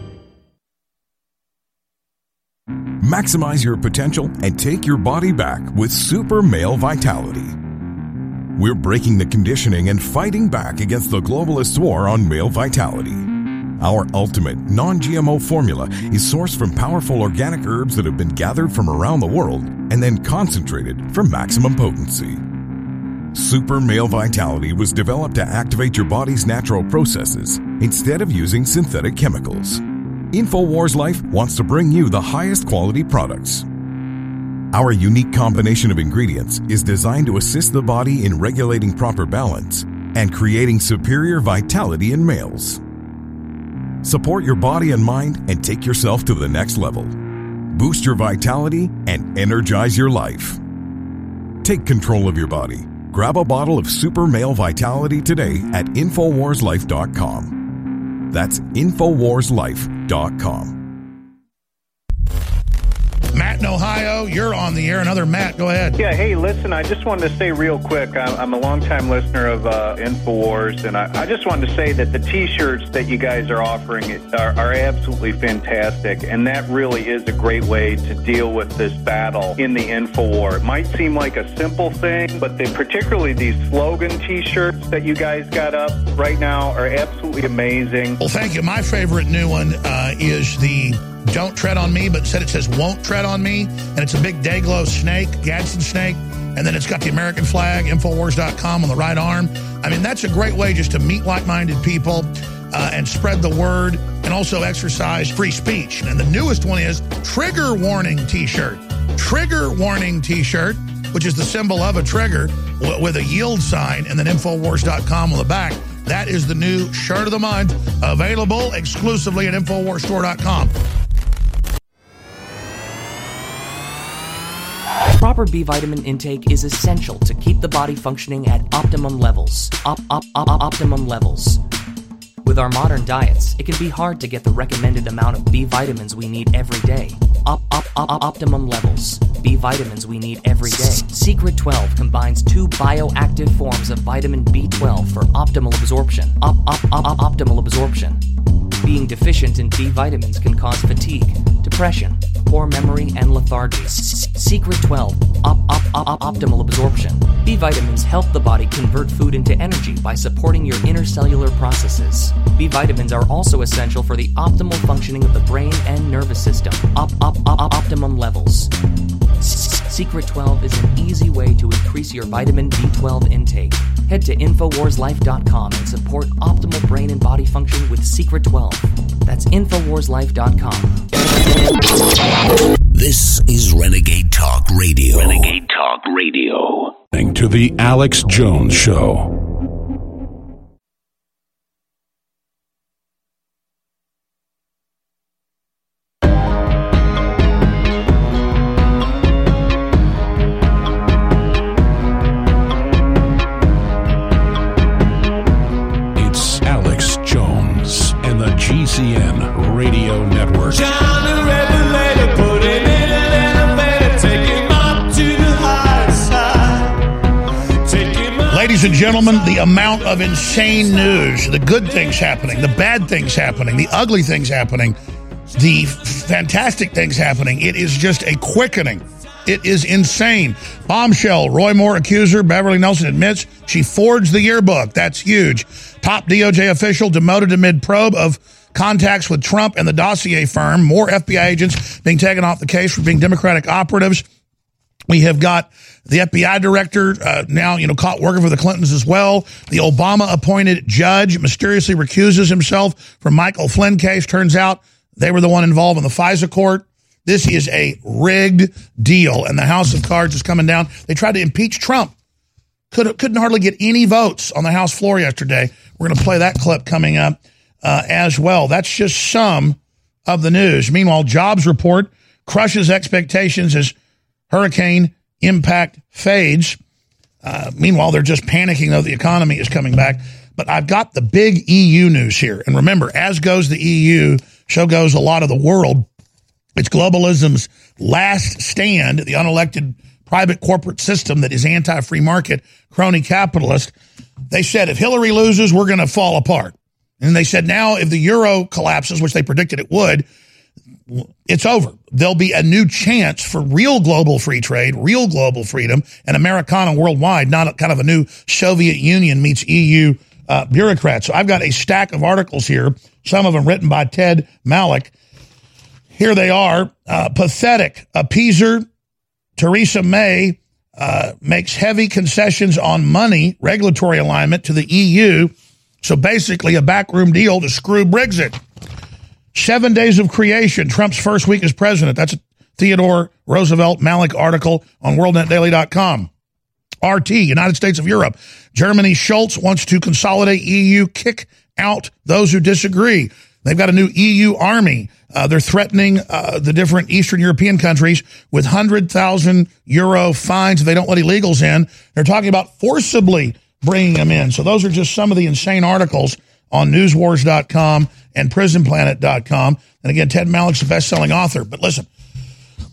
Maximize your potential and take your body back with Super Male Vitality. We're breaking the conditioning and fighting back against the globalist war on male vitality. Our ultimate non GMO formula is sourced from powerful organic herbs that have been gathered from around the world and then concentrated for maximum potency. Super Male Vitality was developed to activate your body's natural processes instead of using synthetic chemicals. InfoWars Life wants to bring you the highest quality products. Our unique combination of ingredients is designed to assist the body in regulating proper balance and creating superior vitality in males. Support your body and mind and take yourself to the next level. Boost your vitality and energize your life. Take control of your body. Grab a bottle of Super Male Vitality today at InfoWarsLife.com. That's InfoWarsLife.com. Matt in Ohio, you're on the air. Another Matt, go ahead. Yeah, hey, listen, I just wanted to say real quick, I'm, I'm a longtime listener of uh, InfoWars, and I, I just wanted to say that the T-shirts that you guys are offering are, are absolutely fantastic, and that really is a great way to deal with this battle in the InfoWar. It might seem like a simple thing, but they, particularly these slogan T-shirts that you guys got up right now are absolutely amazing. Well, thank you. My favorite new one uh, is the Don't Tread on Me, but instead it says Won't Tread on Me. And it's a big Dayglow snake, Gadsden snake. And then it's got the American flag, Infowars.com on the right arm. I mean, that's a great way just to meet like minded people uh, and spread the word and also exercise free speech. And the newest one is Trigger Warning T shirt. Trigger Warning T shirt, which is the symbol of a trigger with a yield sign and then Infowars.com on the back. That is the new shirt of the month, available exclusively at InfoWarsStore.com. Proper B vitamin intake is essential to keep the body functioning at optimum levels. Op, op, op, op- optimum levels. With our modern diets, it can be hard to get the recommended amount of B vitamins we need every day. Op, op, op, op- optimum levels. B vitamins we need every day. Secret 12 combines two bioactive forms of vitamin B12 for optimal absorption. Op, op, op- optimal absorption. Being deficient in B vitamins can cause fatigue, depression, poor memory, and lethargy. Secret 12 op- op- op- op- optimal absorption. B vitamins help the body convert food into energy by supporting your intercellular processes. B vitamins are also essential for the optimal functioning of the brain and nervous system. Op- op- op- optimum levels. S- Secret 12 is an easy way to increase your vitamin B12 intake. Head to InfoWarsLife.com and support optimal brain and body function with Secret 12. That's InfoWarsLife.com. This is Renegade Talk Radio. Renegade Talk Radio. To the Alex Jones Show. Ladies and gentlemen, the amount of insane news, the good things happening, the bad things happening, the ugly things happening, the fantastic things happening, it is just a quickening. It is insane. Bombshell. Roy Moore accuser. Beverly Nelson admits she forged the yearbook. That's huge. Top DOJ official demoted amid probe of contacts with Trump and the dossier firm. More FBI agents being taken off the case for being Democratic operatives. We have got the FBI director uh, now, you know, caught working for the Clintons as well. The Obama appointed judge mysteriously recuses himself from Michael Flynn case. Turns out they were the one involved in the FISA court. This is a rigged deal, and the House of Cards is coming down. They tried to impeach Trump. Could, couldn't hardly get any votes on the House floor yesterday. We're going to play that clip coming up uh, as well. That's just some of the news. Meanwhile, jobs report crushes expectations as hurricane impact fades. Uh, meanwhile, they're just panicking though the economy is coming back. But I've got the big EU news here. And remember, as goes the EU, so goes a lot of the world. It's globalism's last stand, the unelected private corporate system that is anti free market, crony capitalist. They said if Hillary loses, we're going to fall apart. And they said now if the euro collapses, which they predicted it would, it's over. There'll be a new chance for real global free trade, real global freedom, and Americana worldwide, not a, kind of a new Soviet Union meets EU uh, bureaucrats. So I've got a stack of articles here, some of them written by Ted Malloch. Here they are. Uh, pathetic. Appeaser Theresa May uh, makes heavy concessions on money, regulatory alignment to the EU. So basically, a backroom deal to screw Brexit. Seven days of creation, Trump's first week as president. That's a Theodore Roosevelt Malloch article on WorldNetDaily.com. RT, United States of Europe. Germany Schulz wants to consolidate EU, kick out those who disagree. They've got a new EU army. Uh, they're threatening uh, the different Eastern European countries with 100,000 euro fines if they don't let illegals in. They're talking about forcibly bringing them in. So those are just some of the insane articles on newswars.com and prisonplanet.com. And again, Ted Malloch's a best-selling author. But listen,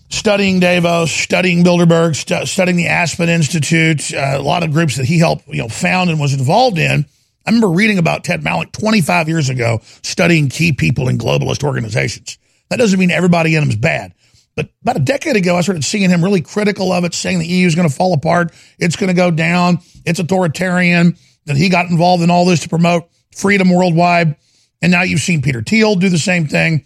studying Davos, studying Bilderberg, stu- studying the Aspen Institute, uh, a lot of groups that he helped, you know, found and was involved in. I remember reading about Ted Malloch 25 years ago, studying key people in globalist organizations. That doesn't mean everybody in them is bad. But about a decade ago, I started seeing him really critical of it, saying the EU is going to fall apart. It's going to go down. It's authoritarian. That he got involved in all this to promote freedom worldwide. And now you've seen Peter Thiel do the same thing.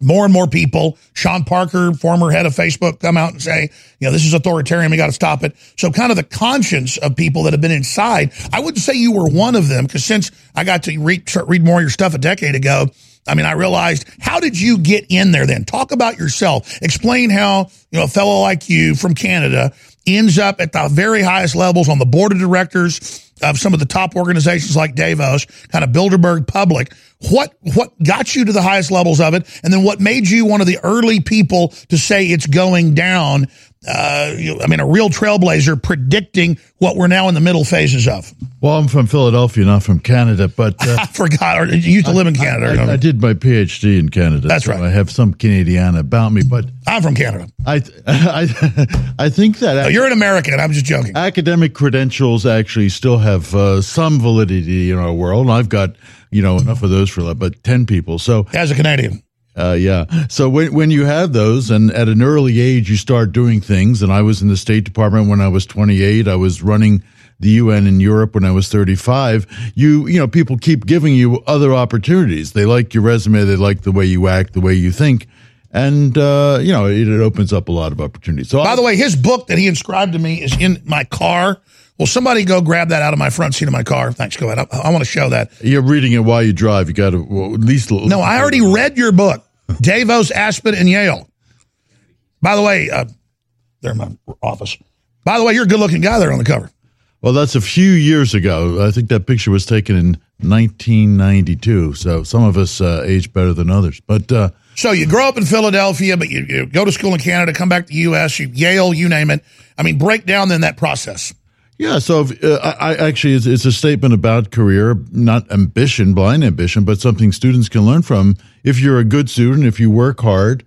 More and more people, Sean Parker, former head of Facebook, come out and say, you know, this is authoritarian. We got to stop it. So kind of the conscience of people that have been inside. I wouldn't say you were one of them because since I got to read, read more of your stuff a decade ago, I mean, I realized how did you get in there then? Talk about yourself. Explain how, you know, a fellow like you from Canada ends up at the very highest levels on the board of directors of some of the top organizations like Davos, kind of Bilderberg Public. What what got you to the highest levels of it, and then what made you one of the early people to say it's going down? Uh, I mean, a real trailblazer predicting what we're now in the middle phases of. Well, I'm from Philadelphia, not from Canada, but [laughs] uh, I forgot. Or you used to live in Canada. I, I, I did my PhD in Canada. That's so right. I have some Canadian about me, but I'm from Canada. I [laughs] I, I think that No, you're an American. I'm just joking. academic credentials actually still have uh, some validity in our world. I've got you know enough of those for but ten people. So As a Canadian. uh, yeah. So when when you have those, and at an early age, you start doing things. And I was in the State Department when I was 28. I was running the UN in Europe when I was 35. You you know people keep giving you other opportunities. They like your resume. They like the way you act, the way you think. And uh, you know it, it opens up a lot of opportunities. So By the way, his book that he inscribed to me is in my car. Will somebody go grab that out of my front seat of my car? Thanks. Go ahead. I, I want to show that. you're reading it while you drive. You got to well, at least No, I already read your book, Davos, Aspen, and Yale. By the way, uh, they're in my office. By the way, you're a good looking guy there on the cover. Well, that's a few years ago. I think that picture was taken in 1992. So some of us uh, age better than others. But uh, So you grow up in Philadelphia, but you, you go to school in Canada, come back to the U.S., you, Yale, you name it. I mean, break down then that process. Yeah, so if, uh, I, actually it's, it's a statement about career, not ambition, blind ambition, but something students can learn from. If you're a good student, if you work hard,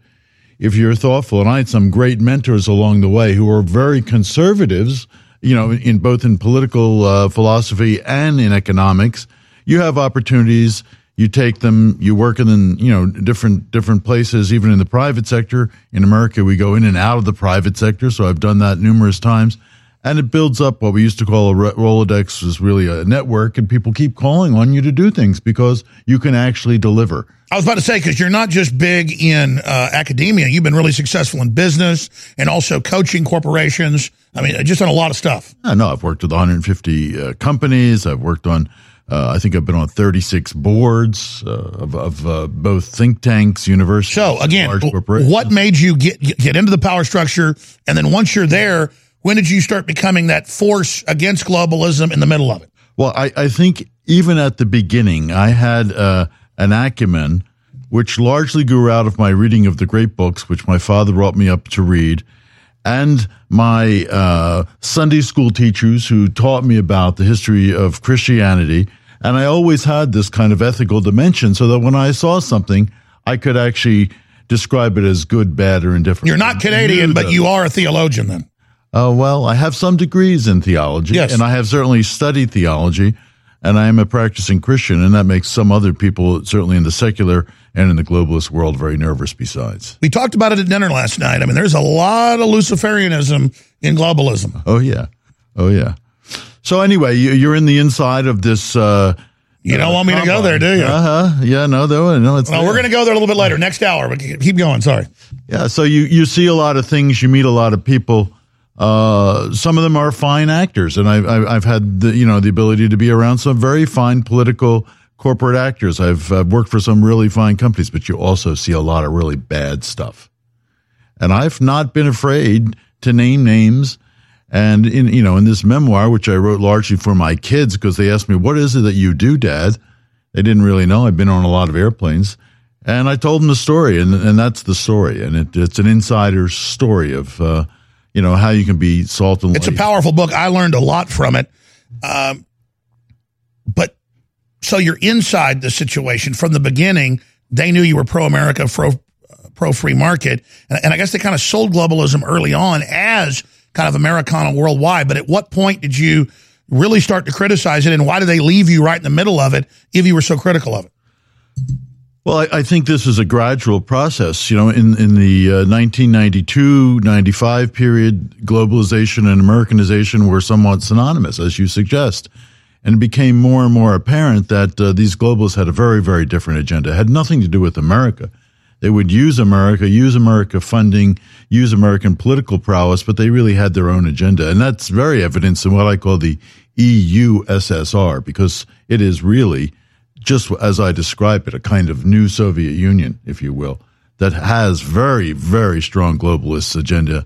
if you're thoughtful, and I had some great mentors along the way who were very conservatives, you know, in both in political uh, philosophy and in economics. You have opportunities. You take them. You work in, you know, different different places, even in the private sector. In America, we go in and out of the private sector, so I've done that numerous times and it builds up what we used to call a Ro- Rolodex is really a network, and people keep calling on you to do things because you can actually deliver. I was about to say, because you're not just big in uh, academia, you've been really successful in business and also coaching corporations. I mean, just on a lot of stuff. I know I've worked with 150 uh, companies. I've worked on, uh, I think I've been on 36 boards uh, of, of uh, both think tanks, universities. So again, what made you get get into the power structure, and then once you're there, when did you start becoming that force against globalism in the middle of it? Well, I, I think even at the beginning, I had uh, an acumen which largely grew out of my reading of the great books, which my father brought me up to read, and my uh, Sunday school teachers who taught me about the history of Christianity. And I always had this kind of ethical dimension so that when I saw something, I could actually describe it as good, bad, or indifferent. You're not Canadian, but you are a theologian then. Uh, well, I have some degrees in theology, Yes. and I have certainly studied theology, and I am a practicing Christian, and that makes some other people, certainly in the secular and in the globalist world, very nervous. Besides, We talked about it at dinner last night. I mean, there's a lot of Luciferianism in globalism. oh yeah, oh yeah. So anyway, you, you're in the inside of this. Uh, You don't want me to go there, do you? Uh huh. Yeah, no, though, no, it's. Well, we're going to go there a little bit later, next hour, but keep going. Sorry. Yeah, so you you see a lot of things, you meet a lot of people. Uh, some of them are fine actors, and I've I've I've had the you know the ability to be around some very fine political corporate actors. I've uh, worked for some really fine companies, but you also see a lot of really bad stuff. And I've not been afraid to name names. And in you know in this memoir, which I wrote largely for my kids, because they asked me, "What is it that you do, Dad?" They didn't really know. I've been on a lot of airplanes. And I told them the story, and and that's the story, and it, it's an insider's story of uh, you know how you can be salt and It's a powerful book. I learned a lot from it. Um, but so you're inside the situation from the beginning. They knew you were pro America, pro pro free market, and, and I guess they kind of sold globalism early on as kind of Americana worldwide. But at what point did you really start to criticize it, and why did they leave you right in the middle of it if you were so critical of it? Well, I, I think this is a gradual process. You know, in in the uh, 1992-95 period, globalization and Americanization were somewhat synonymous, as you suggest, and it became more and more apparent that uh, these globalists had a very, very different agenda. It had nothing to do with America. They would use America, use America funding, use American political prowess, but they really had their own agenda, and that's very evident in what I call the EU SSR, because it is really just as I describe it, a kind of new Soviet Union, if you will, that has very, very strong globalist agenda.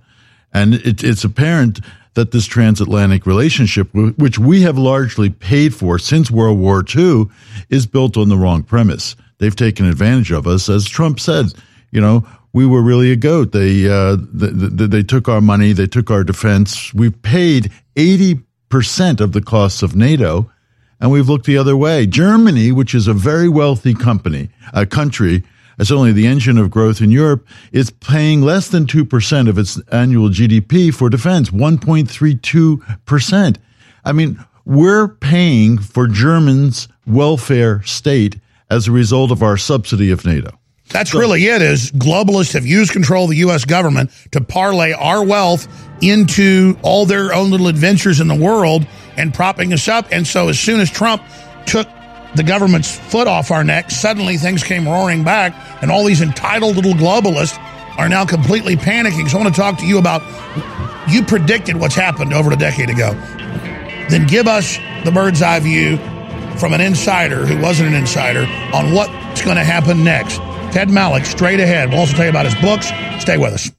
And it, it's apparent that this transatlantic relationship, which we have largely paid for since World War II, is built on the wrong premise. They've taken advantage of us. As Trump said, you know, we were really a goat. They, uh, they, they, they took our money, they took our defense. We've paid 80% of the costs of NATO and we've looked the other way. Germany, which is a very wealthy company, a country, it's only the engine of growth in Europe, is paying less than 2% of its annual GDP for defense, 1.32%. I mean, we're paying for Germans' welfare state as a result of our subsidy of NATO. That's really it. Is globalists have used control of the U.S. government to parlay our wealth into all their own little adventures in the world and propping us up. And so, as soon as Trump took the government's foot off our neck, suddenly things came roaring back, and all these entitled little globalists are now completely panicking. So, I want to talk to you about. You predicted what's happened over a decade ago. Then give us the bird's eye view from an insider who wasn't an insider on what's going to happen next. Ted Malloch, straight ahead. We'll also tell you about his books. Stay with us.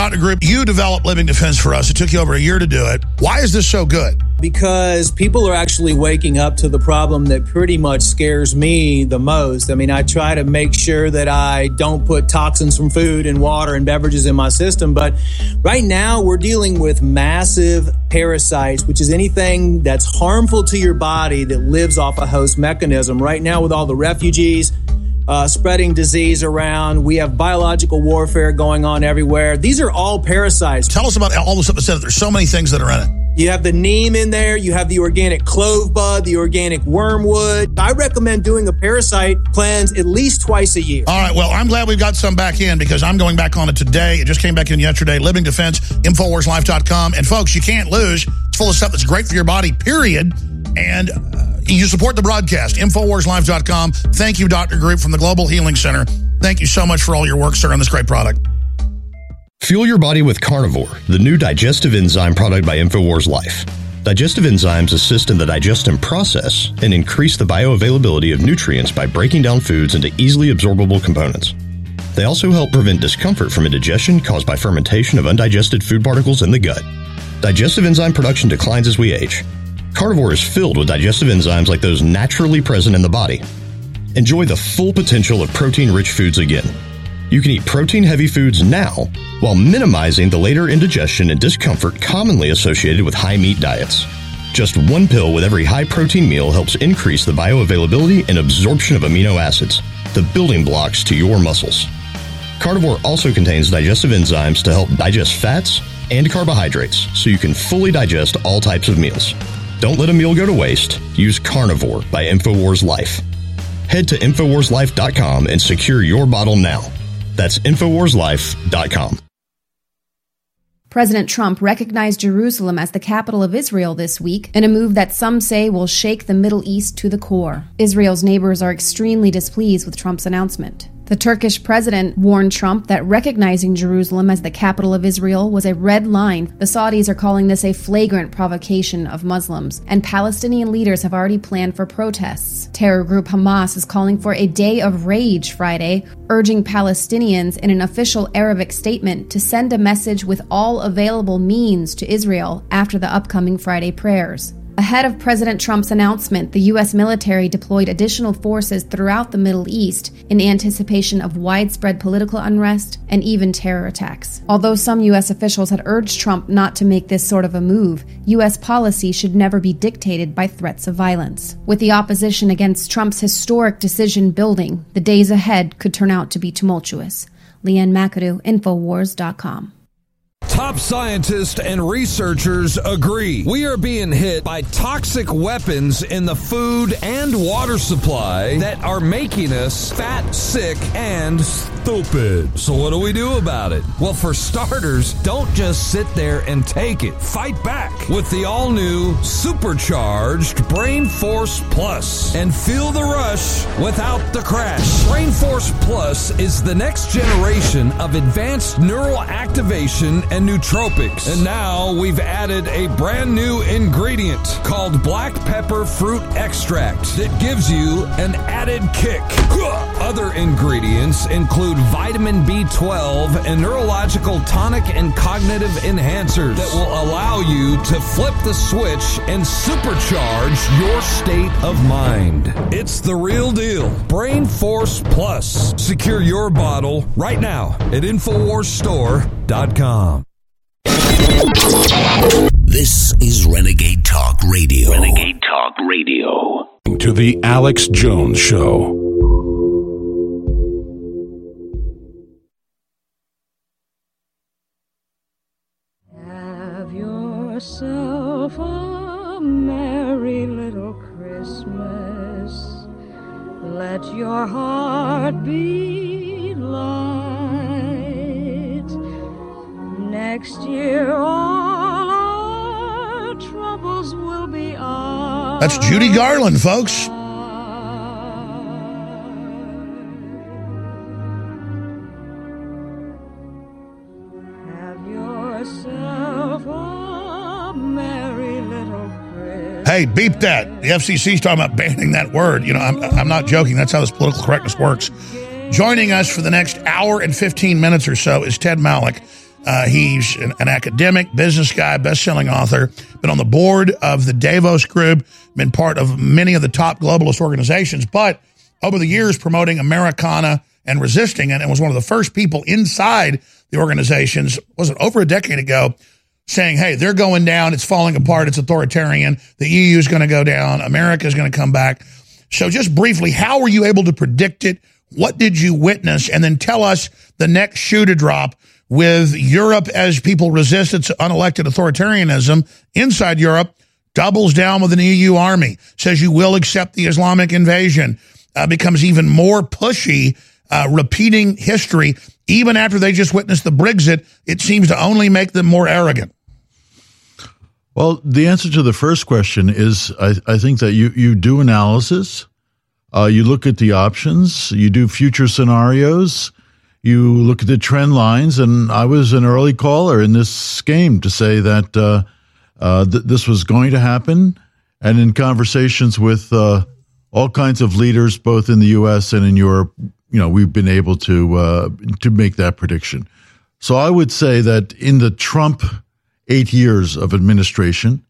Dr. You developed Living Defense for us. It took you over a year to do it. Why is this so good? because people are actually waking up to the problem that pretty much scares me the most. I mean, I try to make sure that I don't put toxins from food and water and beverages in my system, but right now we're dealing with massive parasites, which is anything that's harmful to your body that lives off a host mechanism. Right now, with all the refugees, uh, spreading disease around. We have biological warfare going on everywhere. These are all parasites. Tell us about all the stuff that said there's so many things that are in it. You have the neem in there. You have the organic clove bud, the organic wormwood. I recommend doing a parasite cleanse at least twice a year. All right. Well, I'm glad we've got some back in because I'm going back on it today. It just came back in yesterday. Living Defense, InfoWarsLife.com. And folks, you can't lose. It's full of stuff that's great for your body, period. And you support the broadcast, InfoWarsLife.com. Thank you, Dr. Group from the Global Healing Center. Thank you so much for all your work, sir, on this great product. Fuel your body with Carnivore, the new digestive enzyme product by InfoWars Life. Digestive enzymes assist in the digestion process and increase the bioavailability of nutrients by breaking down foods into easily absorbable components. They also help prevent discomfort from indigestion caused by fermentation of undigested food particles in the gut. Digestive enzyme production declines as we age. Carnivore is filled with digestive enzymes like those naturally present in the body. Enjoy the full potential of protein rich foods again. You can eat protein heavy foods now while minimizing the later indigestion and discomfort commonly associated with high meat diets. Just one pill with every high protein meal helps increase the bioavailability and absorption of amino acids, the building blocks to your muscles. Carnivore also contains digestive enzymes to help digest fats and carbohydrates so you can fully digest all types of meals. Don't let a meal go to waste. Use Carnivore by InfoWars Life. Head to InfoWarsLife.com and secure your bottle now. That's InfoWarsLife.com. President Trump recognized Jerusalem as the capital of Israel this week in a move that some say will shake the Middle East to the core. Israel's neighbors are extremely displeased with Trump's announcement. The Turkish president warned Trump that recognizing Jerusalem as the capital of Israel was a red line. The Saudis are calling this a flagrant provocation of Muslims, and Palestinian leaders have already planned for protests. Terror group Hamas is calling for a day of rage Friday, urging Palestinians in an official Arabic statement to send a message with all available means to Israel after the upcoming Friday prayers. Ahead of President Trump's announcement, the U.S. military deployed additional forces throughout the Middle East in anticipation of widespread political unrest and even terror attacks. Although some U.S. officials had urged Trump not to make this sort of a move, U.S. policy should never be dictated by threats of violence. With the opposition against Trump's historic decision building, the days ahead could turn out to be tumultuous. Leanne McAdoo, Infowars.com. Top scientists and researchers agree. We are being hit by toxic weapons in the food and water supply that are making us fat, sick, and stupid. So, what do we do about it? Well, for starters, don't just sit there and take it. Fight back with the all new supercharged Brain Force Plus and feel the rush without the crash. Brain Force Plus is the next generation of advanced neural activation and nootropics. And now we've added a brand new ingredient called black pepper fruit extract that gives you an added kick. [laughs] Other ingredients include vitamin B12 and neurological tonic and cognitive enhancers that will allow you to flip the switch and supercharge your state of mind. It's the real deal. Brain Force Plus. Secure your bottle right now at InfoWarsStore.com. This is Renegade Talk Radio. Renegade Talk Radio. To the Alex Jones Show. Have yourself a merry little Christmas. Let your heart be Next year, all our troubles will be ours. That's Judy Garland, folks. Have yourself a merry little Christmas. Hey, beep that. The FCC's talking about banning that word. You know, I'm, I'm not joking. That's how this political correctness works. Joining us for the next hour and 15 minutes or so is Ted Malloch. Uh, he's an, an academic, business guy, best-selling author. Been on the board of the Davos Group. Been part of many of the top globalist organizations. But over the years, promoting Americana and resisting it, and was one of the first people inside the organizations. Was it over a decade ago? Saying, "Hey, they're going down. It's falling apart. It's authoritarian. The EU is going to go down. America is going to come back." So, just briefly, how were you able to predict it? What did you witness? And then tell us the next shoe to drop with Europe as people resist its unelected authoritarianism. Inside Europe, doubles down with an EU army, says you will accept the Islamic invasion, uh, becomes even more pushy, uh, repeating history. Even after they just witnessed the Brexit, it seems to only make them more arrogant. Well, the answer to the first question is I, I think that you, you do analysis, uh, you look at the options, you do future scenarios, you look at the trend lines, and I was an early caller in this game to say that uh, uh, th- this was going to happen. And in conversations with uh, all kinds of leaders, both in the U.S. and in Europe, you know, we've been able to uh, to make that prediction. So I would say that in the Trump eight years of administration,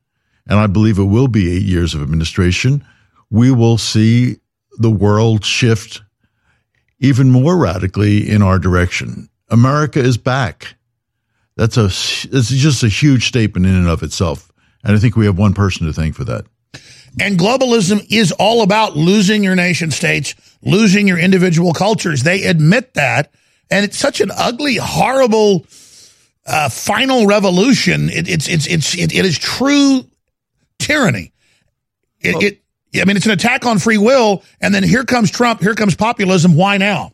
and I believe it will be eight years of administration, we will see the world shift even more radically in our direction. America is back. That's a it's just a huge statement in and of itself, and I think we have one person to thank for that. And globalism is all about losing your nation states, losing your individual cultures. They admit that. And it's such an ugly, horrible uh, final revolution. It, it's, it's, it's, it, it is true tyranny. It, it, I mean, it's an attack on free will. And then here comes Trump. Here comes populism. Why now?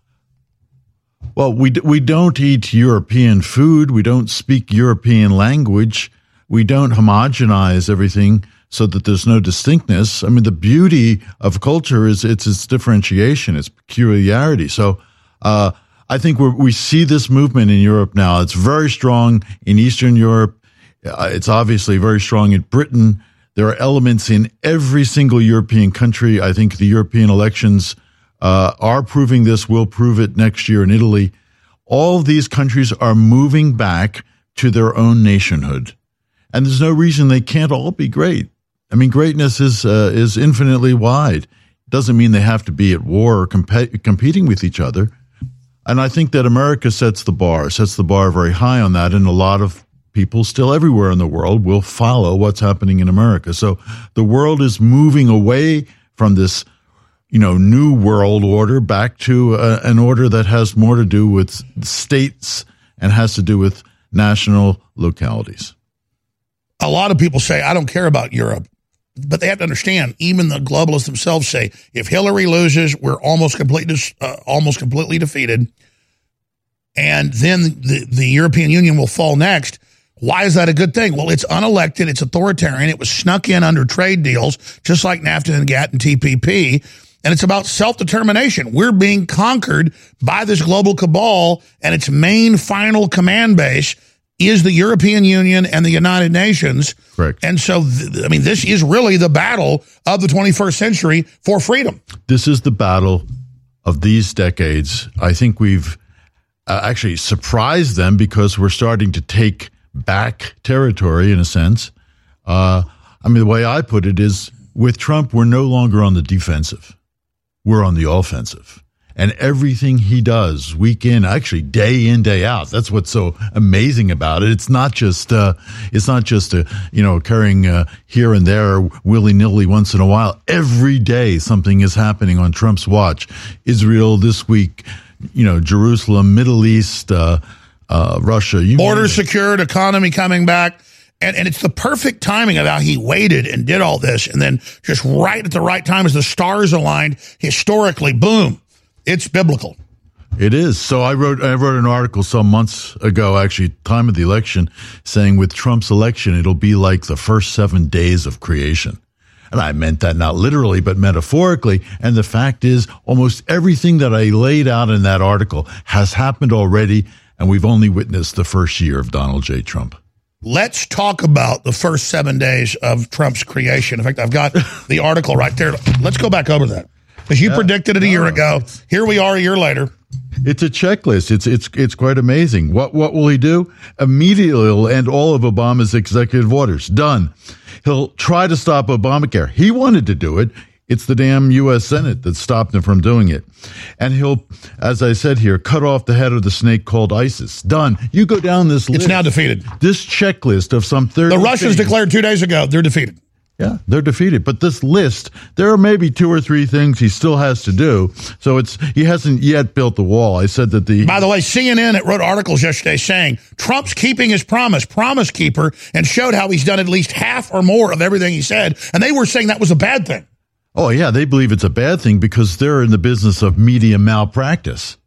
Well, we d- we don't eat European food. We don't speak European language. We don't homogenize everything so that there's no distinctness. I mean, the beauty of culture is it's its differentiation, its peculiarity. So, uh, I think we we see this movement in Europe now. It's very strong in Eastern Europe. Uh, It's obviously very strong in Britain. There are elements in every single European country. I think the European elections uh, are proving this. Will prove it next year in Italy. All these countries are moving back to their own nationhood, and there's no reason they can't all be great. I mean, greatness is uh, is infinitely wide. Doesn't mean they have to be at war or compe- competing with each other. And I think that America sets the bar, sets the bar very high on that, and a lot of people still everywhere in the world will follow what's happening in America. So the world is moving away from this, you know, new world order back to uh, an order that has more to do with states and has to do with national localities. a lot of people say, I don't care about Europe. But they have to understand, even the globalists themselves say, if Hillary loses, we're almost completely, uh, almost completely defeated. And then the, the European Union will fall next. Why is that a good thing? Well, it's unelected, it's authoritarian, it was snuck in under trade deals, just like NAFTA and GATT and TPP. And it's about self determination. We're being conquered by this global cabal, and its main final command base is the European Union and the United Nations. Correct. And so, th- I mean, this is really the battle of the 21st century for freedom. This is the battle of these decades. I think we've uh, actually surprised them because we're starting to take back territory in a sense. Uh, I mean, the way I put it is with Trump, we're no longer on the defensive, we're on the offensive. And everything he does week in, actually day in, day out. That's what's so amazing about it. It's not just, uh, it's not just, a, you know, occurring, uh, here and there willy nilly once in a while. Every day something is happening on Trump's watch. Israel this week, you know, Jerusalem, Middle East, uh, uh, Russia. You Border secured, economy coming back. And, and it's the perfect timing of how he waited and did all this. And then just right at the right time as the stars aligned, historically, boom, it's biblical. It is. So I wrote I wrote an article some months ago, actually, time of the election, saying with Trump's election, it'll be like the first seven days of creation. And I meant that not literally, but metaphorically. And the fact is, almost everything that I laid out in that article has happened already, and we've only witnessed the first year of Donald J. Trump. Let's talk about the first seven days of Trump's creation. In fact, I've got [laughs] the article right there. Let's go back over that. Because you predicted it a year ago. Here we are a year later. It's a checklist. It's it's it's quite amazing. What what will he do? Immediately he'll end all of Obama's executive orders. Done. He'll try to stop Obamacare. He wanted to do it. It's the damn U.S. Senate that stopped him from doing it. And he'll, as I said here, cut off the head of the snake called ISIS. Done. You go down this list. It's now defeated. This checklist of some 30 The Russians things- declared two days ago they're defeated. yeah, they're defeated. But this list, there are maybe two or three things he still has to do. So it's he hasn't yet built the wall. I said that the By the way, CNN wrote articles yesterday saying Trump's keeping his promise, promise keeper, and showed how he's done at least half or more of everything he said. And they were saying that was a bad thing. Oh yeah, they believe it's a bad thing because they're in the business of media malpractice.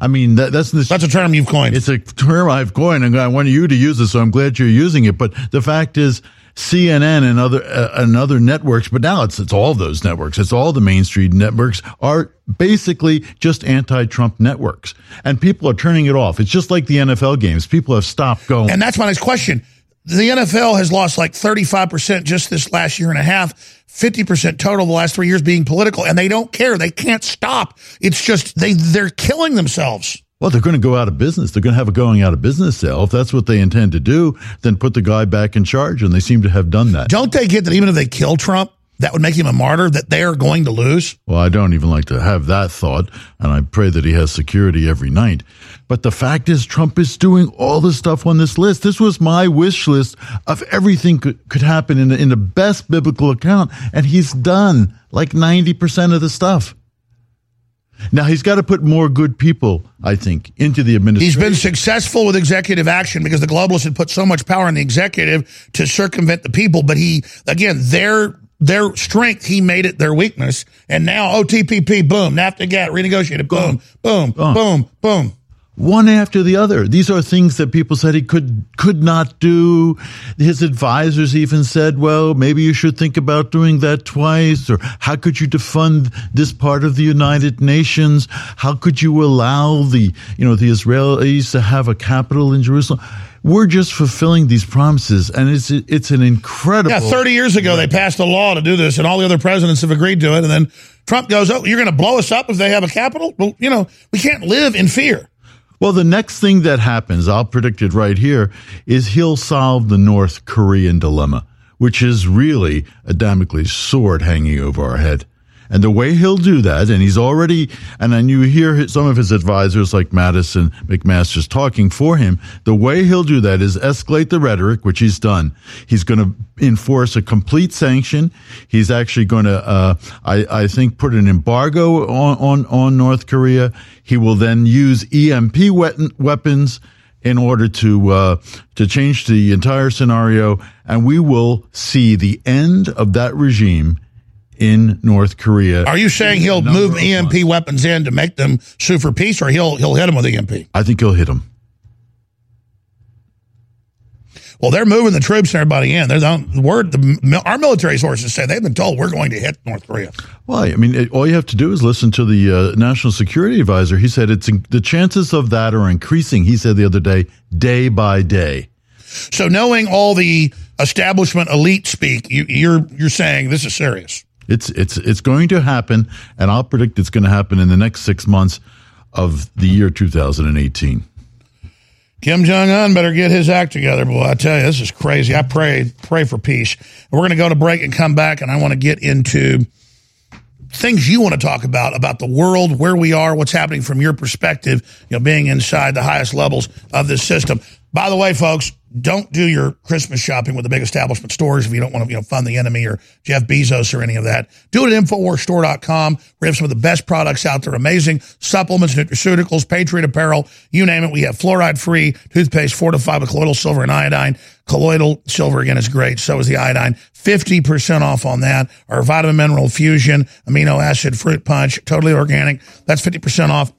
I mean, that, that's that's a term you've coined. It's a term I've coined, and I want you to use it, so I'm glad you're using it. But the fact is, CNN and other uh, and other networks, but now it's it's all those networks, it's all the mainstream networks are basically just anti-Trump networks, and people are turning it off. It's just like the NFL games; people have stopped going. And that's my next question. The NFL has lost like 35% just this last year and a half, 50% total the last three years being political, and they don't care. They can't stop. It's just they they're killing themselves. Well, they're going to go out of business. They're going to have a going out of business sale. If that's what they intend to do, then put the guy back in charge, and they seem to have done that. Don't they get that even if they kill Trump, that would make him a martyr, that they are going to lose? Well, I don't even like to have that thought, and I pray that he has security every night. But the fact is, Trump is doing all the stuff on this list. This was my wish list of everything could, could happen in the, in the best biblical account, and he's done like 90% of the stuff. Now, he's got to put more good people, I think, into the administration. He's been successful with executive action because the globalists had put so much power in the executive to circumvent the people. But he, again, their their strength, he made it their weakness. And now oh, OTPP, boom, NAFTA GATT, renegotiated, boom, boom, boom, boom. one after the other. These are things that people said he could could not do. His advisors even said, "Well, maybe you should think about doing that twice." Or how could you defund this part of the United Nations? How could you allow the you know the Israelis to have a capital in Jerusalem? We're just fulfilling these promises, and it's it's an incredible. Yeah, 30 years ago, they passed a law to do this, and all the other presidents have agreed to it. And then Trump goes, Oh, you're going to blow us up if they have a capital? Well, you know, we can't live in fear. Well, the next thing that happens, I'll predict it right here, is he'll solve the North Korean dilemma, which is really a Damocles sword hanging over our head. And the way he'll do that, and he's already, and then you hear some of his advisors like Mattis and McMaster's talking for him. The way he'll do that is escalate the rhetoric, which he's done. He's going to enforce a complete sanction. He's actually going to, uh, I, I think, put an embargo on, on, on North Korea. He will then use EMP weapon, weapons in order to uh, to change the entire scenario, and we will see the end of that regime in North Korea. Are you saying he'll move EMP weapons in to make them sue for peace, or he'll he'll hit them with EMP? I think he'll hit them. Well, they're moving the troops and everybody in. They're the the word. The, our military sources say they've been told we're going to hit North Korea. Well, I mean, it, all you have to do is listen to the uh, national security advisor. He said it's the chances of that are increasing. He said the other day, day by day. So, knowing all the establishment elite speak, you, you're you're saying this is serious. It's it's it's going to happen, and I'll predict it's going to happen in the next six months of the year 2018. Kim Jong Un better get his act together, boy. I tell you, this is crazy. I pray pray for peace. We're going to go to break and come back, and I want to get into things you want to talk about about the world, where we are, what's happening from your perspective. You know, being inside the highest levels of this system. By the way, folks, don't do your Christmas shopping with the big establishment stores if you don't want to, you know, fund the enemy or Jeff Bezos or any of that. Do it at InfoWarsStore.com. We have some of the best products out there. Amazing supplements, nutraceuticals, Patriot apparel, you name it. We have fluoride-free toothpaste fortified with colloidal silver and iodine. Colloidal silver, again, is great. So is the iodine. 50% off on that. Our vitamin mineral fusion, amino acid fruit punch, totally organic. That's 50% off.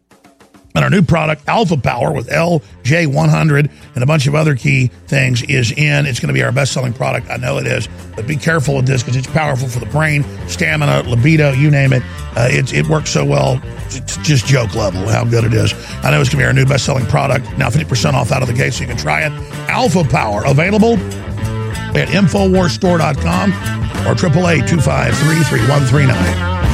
And our new product, Alpha Power, with LJ100 and a bunch of other key things, is in. It's going to be our best selling product. I know it is. But be careful with this because it's powerful for the brain, stamina, libido, you name it. Uh, it, it works so well. It's just joke level how good it is. I know it's going to be our new best selling product. Now 50% off out of the gate so you can try it. Alpha Power, available at InfoWarsStore.com or 888 253 3139.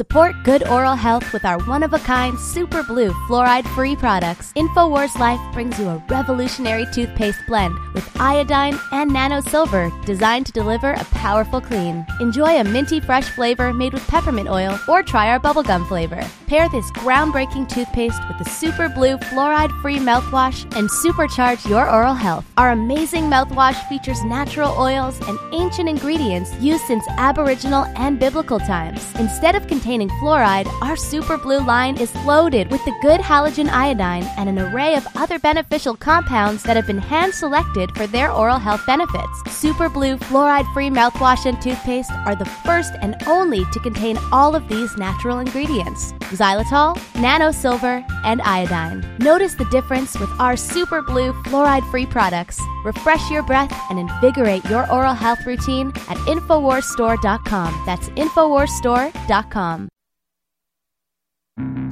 Support good oral health with our one of a kind Super Blue fluoride free products. InfoWars Life brings you a revolutionary toothpaste blend with iodine and nano silver designed to deliver a powerful clean. Enjoy a minty fresh flavor made with peppermint oil or try our bubblegum flavor. Pair this groundbreaking toothpaste with the Super Blue fluoride free mouthwash and supercharge your oral health. Our amazing mouthwash features natural oils and ancient ingredients used since Aboriginal and biblical times. Instead of containing fluoride, our Super Blue line is loaded with the good halogen iodine and an array of other beneficial compounds that have been hand selected for their oral health benefits. Super Blue fluoride free mouthwash and toothpaste are the first and only to contain all of these natural ingredients xylitol, nano silver, and iodine. Notice the difference with our Super Blue fluoride free products. Refresh your breath and invigorate your oral health routine at InfoWarsStore.com. That's InfoWarsStore.com.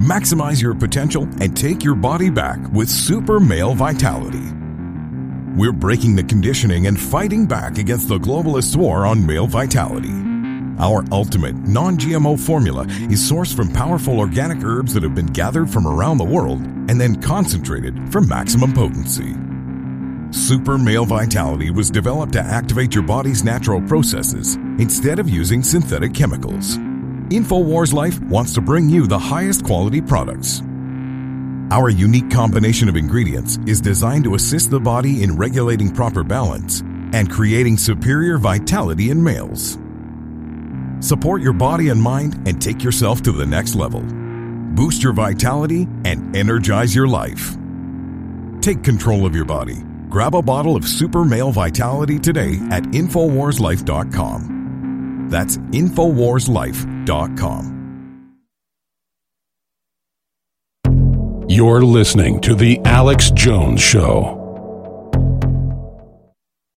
Maximize your potential and take your body back with Super Male Vitality. We're breaking the conditioning and fighting back against the globalist war on male vitality. Our ultimate non GMO formula is sourced from powerful organic herbs that have been gathered from around the world and then concentrated for maximum potency. Super Male Vitality was developed to activate your body's natural processes instead of using synthetic chemicals. InfoWars Life wants to bring you the highest quality products. Our unique combination of ingredients is designed to assist the body in regulating proper balance and creating superior vitality in males. Support your body and mind and take yourself to the next level. Boost your vitality and energize your life. Take control of your body. Grab a bottle of Super Male Vitality today at InfoWarsLife.com. That's InfoWarsLife.com. You're listening to The Alex Jones Show.